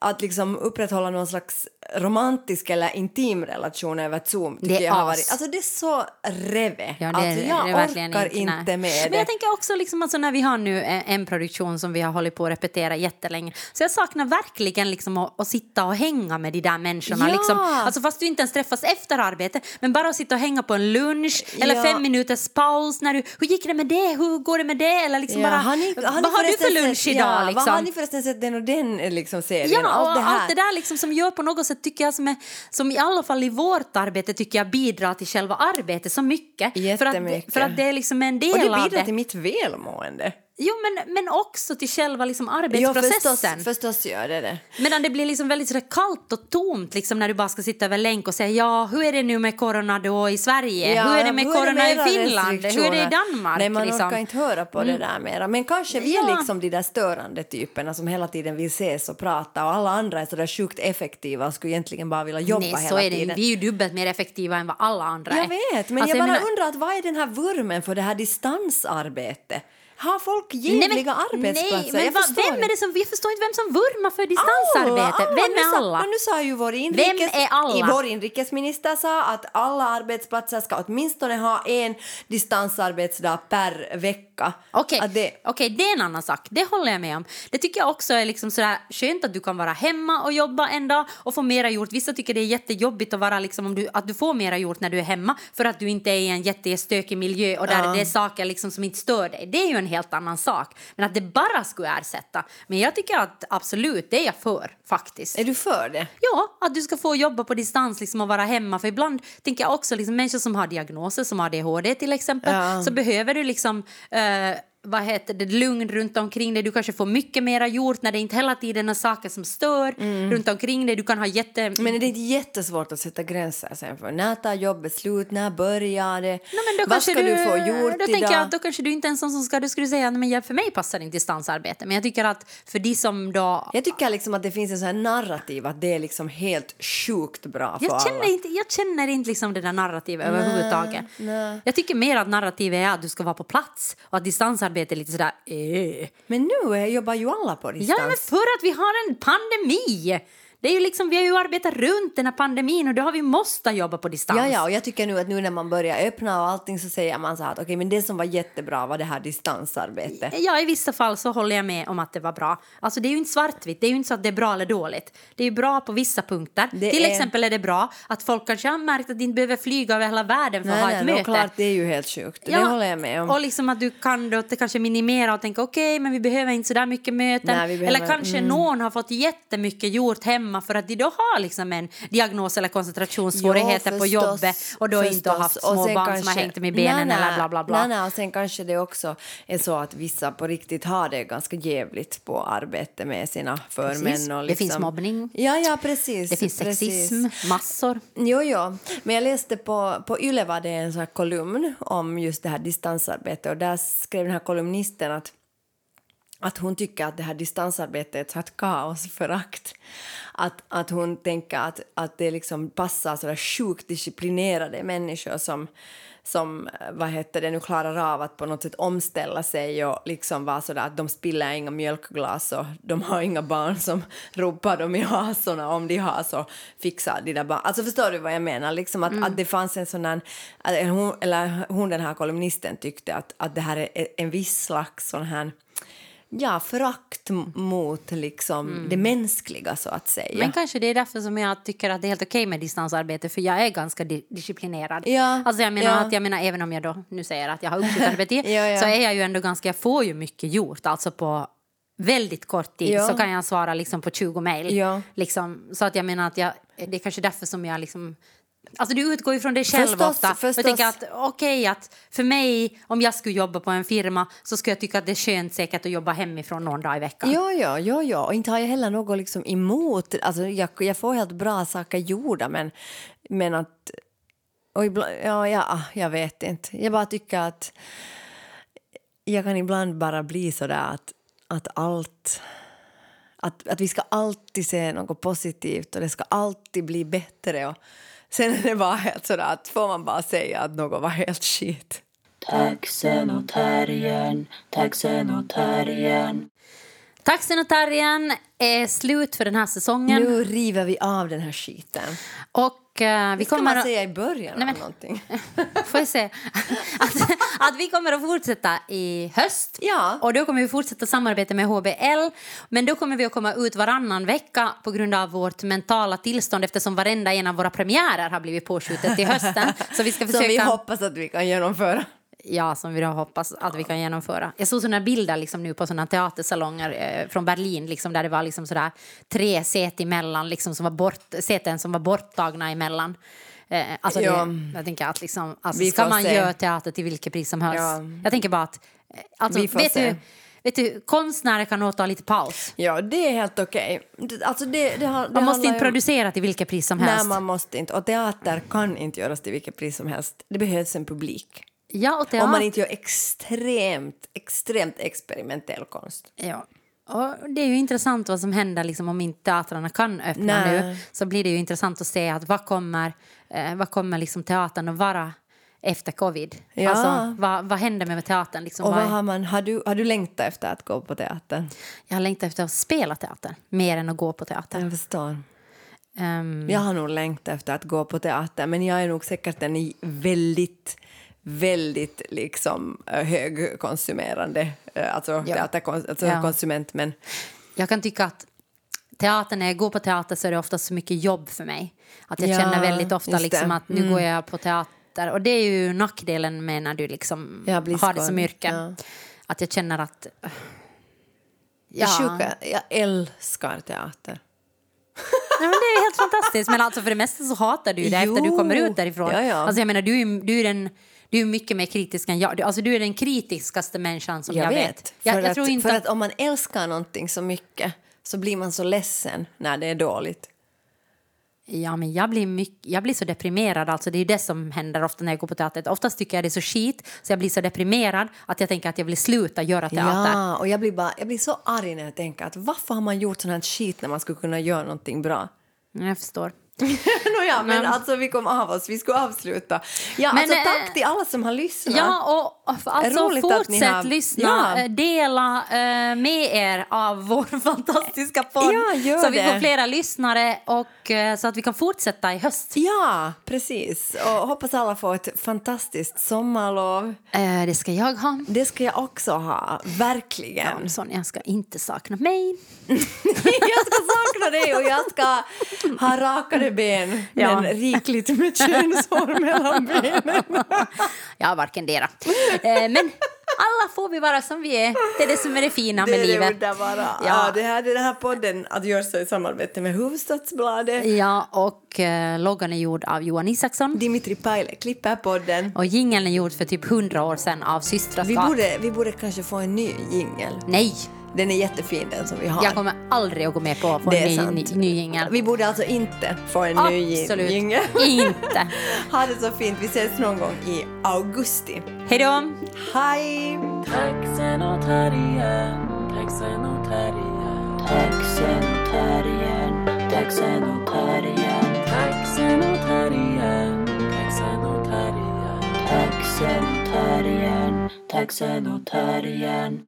att liksom upprätthålla någon slags romantisk eller intim relation över Zoom tycker Det är jag har varit... Alltså det är så reve. Ja, det, alltså, jag det orkar inte, inte, med Men det. jag tänker också liksom, alltså, när vi har nu en, produktion som vi har hållit på att repetera jättelänge. Så jag saknar verkligen liksom, att, att sitta och hänga med de där människorna. Ja. Liksom. Alltså, fast du inte ens träffas efter arbete. Men bara att sitta och hänga på en lunch eller Ja. fem minuters paus. När du, hur gick det med det? Hur går det med det? Eller liksom Ja, bara, har ni, har ni vad har du för lunch sett, idag? Ja, liksom? Vad har ni förresten sett den och den liksom, serien? Ja, allt och det här. allt det där liksom som gör på något sätt tycker jag som, är, som i alla fall i vårt arbete tycker jag bidrar till själva arbetet så mycket. För att, för att det är liksom en del Och det av bidrar det. till mitt välmående. Jo, men, men också till själva liksom arbetsprocessen. förstås, förstås gör det det. Medan det blir liksom väldigt kallt och tomt liksom när du bara ska sitta över länk och säga ja, hur är det nu med corona då i Sverige? hur är det med corona era i Finland? Hur är det i? Danmark? Nej, man liksom? Mm. orkar inte höra på det där mera. Men kanske vi är Ja. liksom de där störande typerna som hela tiden vill ses och prata och alla andra är så där sjukt effektiva och skulle egentligen bara vilja jobba Nej, hela så är det ju. tiden. Vi är ju dubbelt mer effektiva än vad alla andra är. Jag vet, men Alltså, jag bara menar- undrar att vad är den här vurmen för det här distansarbete? Har folk Nej, men- jävliga arbetsplatser? Nej, men förstår vem är det som... Jag förstår inte vem som vurmar för distansarbete. Alla, alla. Vem Nu är sa- alla? men nu sa ju vår inrikes, Vem är alla? Vår inrikesminister sa att alla arbetsplatser ska åtminstone ha en distansarbetsdag per vecka. Okej, Att det, Okej, det är en annan sak. Det håller jag med om. Det tycker jag också är liksom sådär skönt att du kan vara hemma och jobba en dag och få mera gjort. Vissa tycker det är jättejobbigt att, vara liksom, om du, att du får mera gjort när du är hemma för att du inte är i en jättestökig miljö och där det är saker liksom som inte stör dig. Det är ju en helt annan sak. Men att det bara skulle ersätta. Men jag tycker att absolut, det är jag för faktiskt. är du för det? Ja, att du ska få jobba på distans liksom, och vara hemma. För ibland tänker jag också liksom, människor som har diagnoser, som ADHD till exempel, Ja. så behöver du liksom eh, vad heter det, lugn runt omkring dig. Du kanske får mycket mera gjort när det inte hela tiden är saker som stör runt omkring dig. Du kan ha jätte... Men är det inte jättesvårt att sätta gränser sen för när tar jobbet slut, när börjar det? Då Vad ska du, få gjort då idag? tänker jag att då kanske du inte är en sån som ska... Du skulle säga att men jag- för mig passar inte distansarbete. Men jag tycker att för de som då... Jag tycker liksom att det finns en sån här narrativ att det är liksom helt sjukt bra för Jag känner, alla. inte, jag känner inte liksom det där narrativet överhuvudtaget. nej. Jag tycker mer att narrativet är att du ska vara på plats och att distansarbete är lite sådär... Eh. Men nu är- jobbar ju alla på distans. Ja, men för att vi har en pandemi! Det är ju liksom, vi har ju arbetat runt den här pandemin och då har vi måste jobba på distans. Ja, ja, och jag tycker nu att nu när man börjar öppna och allting så säger man så här att okej, men det som var jättebra var det här distansarbetet. Ja, i vissa fall så håller jag med om att det var bra. Alltså det är ju inte svartvitt, det är ju inte så att det är bra eller dåligt. Det är ju bra på vissa punkter. Det Till är- exempel är det bra att folk kanske har märkt att de inte behöver flyga över hela världen för att Nej, ha nej, ett no, möte. klart, det är ju helt sjukt. det håller jag med om. Och liksom att du kan då att kanske minimera och tänka okej, men vi behöver inte så där mycket möten. Nej, behöver- eller kanske mm. någon har fått jättemycket gjort hemma för att de då har liksom en diagnos eller koncentrationssvårigheter Jo, på förstås, jobbet och då inte har haft förstås. Små barn som har kanske- hängt i benen Nej, eller bla bla bla. Nej, nej, och sen kanske det också är så att vissa på riktigt har det ganska jävligt på arbete med sina förmän. Precis. Och Det liksom... finns mobbning. Ja, ja, precis. Det finns precis. sexism, massor. Jo, jo. Men jag läste på, på Yle var det en sån här kolumn om just det här distansarbetet och där skrev den här kolumnisten att att hon tycker att det här distansarbetet har ett kaosförakt. Att, att hon tänker att, att det liksom passar så där sjukt disciplinerade människor som, som eh, vad heter det, nu klarar av att på något sätt omställa sig och liksom vara så där att de spiller inga mjölkglas och de har inga barn som ropar dem i hasorna om de har så fixar de där barn. Alltså förstår du vad jag menar? Liksom att, att det fanns en sån här, att hon, eller hon den här kolumnisten tyckte att, att det här är en viss slags sån här ja, förakt mot liksom det mänskliga så att säga. Men kanske det är därför som jag tycker att det är helt okej med distansarbete för jag är ganska di- disciplinerad. Ja, Alltså jag menar ja. att jag menar även om jag då nu säger att jag har uppskjutande beteende Ja, ja. så är jag ju ändå ganska, jag får ju mycket gjort alltså på väldigt kort tid Ja. så kan jag svara liksom på 20 mejl. Ja. Liksom, så att jag menar att jag, det är kanske därför som jag liksom Alltså du utgår ju från dig själv Förstås, ofta. förstås. Jag tänker att okej att för mig om jag skulle jobba på en firma så skulle jag tycka att det är skönt säkert att jobba hemifrån någon dag i veckan. Ja, ja, ja, ja. Och inte har jag heller något liksom emot... Alltså, jag, jag får helt bra saker gjorda, men, men att... Och ibland, ja, ja, jag vet inte. Jag bara tycker att jag kan ibland bara bli så där att, att allt... Att, att vi ska alltid se något positivt och det ska alltid bli bättre. Och sen är det bara helt sådär att får man bara säga att något var helt skit. Taxenotarien, taxenotarien. Taxinotarien är slut för den här säsongen. Nu river vi av den här skiten. Och vi Det ska kommer man att, säga i början Nej, men- av någonting. får jag se, att, att vi kommer att fortsätta i höst. Ja. Och då kommer vi fortsätta samarbeta med HBL. Men då kommer vi att komma ut varannan vecka på grund av vårt mentala tillstånd eftersom varenda en av våra premiärer har blivit påskjutet till hösten. Så vi ska Som vi försöka... hoppas att vi kan genomföra. Ja, som vi då hoppas att vi kan genomföra. Jag såg såna bilder liksom nu på såna teatersalonger eh, från Berlin liksom, där det var liksom sådär tre säten emellan, liksom, som var bort, säten som var borttagna emellan. Eh, alltså Ja. det, jag tänker att liksom, alltså ska man se. göra teater till vilket pris som helst? Ja. Jag tänker bara att, eh, alltså, Vi får vet, se. du, vet du, konstnärer kan nog ta lite paus. Ja, det är helt okej. Det- Alltså det, det, har- Man måste inte producera till vilket pris som Nej, helst. man måste inte. Och teater kan inte göras till vilket pris som helst. Det behövs en publik. Ja, och teater, Om man inte gör extremt, extremt experimentell konst. Ja. Och det är ju intressant vad som händer liksom, om inte teatrarna kan öppna Nej. nu. Så blir det ju intressant att se att vad kommer, eh, vad kommer liksom teatern att vara efter covid? Ja. Alltså, vad, vad händer med teatern? Liksom, Och vad har, man, har, du, har du längtat efter att gå på teater? Jag har längtat efter att spela teater mer än att gå på teater. Jag förstår. Ehm, Jag har nog längtat efter att gå på teater, men jag är nog säkert en väldigt, väldigt liksom eh, högkonsumerande, eh, alltså, Ja. teaterkon, alltså Ja. konsument. Men Jag kan tycka att teater, när jag går på teater så är det ofta så mycket jobb för mig. Att jag Ja, känner väldigt ofta liksom att nu går jag på teater. Och det är ju nackdelen med när du liksom har det som yrke. Att jag känner att... det Ja, sjuka, jag älskar teater. Ja, men det är helt fantastiskt. Men alltså för det mesta så hatar du det efter du Jo. kommer ut därifrån. Ja, ja. Alltså jag menar, du du är den... Du är mycket mer kritisk än jag. Du, alltså du är den kritiskaste människan som jag, Jag vet. Jag, för jag att, tror inte för att, att om man älskar någonting så mycket så blir man så ledsen när det är dåligt. Ja, men jag blir, mycket, jag blir så deprimerad. Alltså, det är det som händer ofta när jag går på teater. Oftast tycker jag det är så skit så jag blir så deprimerad att jag tänker att jag vill sluta göra teater. Ja, och jag blir, bara, jag blir så arg när jag tänker att varför har man gjort sån här skit när man skulle kunna göra någonting bra? Jag förstår. Nåja, men Men- alltså vi kom av oss, vi skulle avsluta. Ja, Men, alltså eh, tack till alla som har lyssnat. Ja, och alltså Roligt fortsätt har- lyssna, Ja. eh, dela eh, med er av vår fantastiska podd Ja, så vi det. får flera lyssnare och eh, så att vi kan fortsätta i höst. Ja, precis. Och hoppas alla får ett fantastiskt sommarlov. Eh, det ska jag ha. Det ska jag också ha, verkligen. Ja, Sonja ska inte sakna mig. jag ska sakna dig och jag ska ha rakade ben Ja. men rikligt med könshår mellan benen. Har varken dera. Eh, men alla får vi vara som vi är. Det är det som är det fina Det med är det livet. underbara. Ja. Ja. det här, den här podden att göra så i samarbete med Hufvudstadsbladet. Ja, och eh, loggan är gjord av Johan Isaksson. Dimitri Paile klipper podden. Och jingeln är gjord för typ hundra år sedan av Vi Systraskap. borde, vi borde kanske få en ny jingel. Nej, Den är jättefin den som vi har. jag kommer aldrig att gå med på att få en ny, ny, ny jingel. Vi borde alltså inte få en ny Absolut jingel. inte. ha det så fint. Vi ses någon gång i augusti. Hej då! Hej! Taxenotarien, taxenotarien, taxenotarien, taxenotarien, taxenotarien, taxenotarien, taxenotarien, taxenotarien.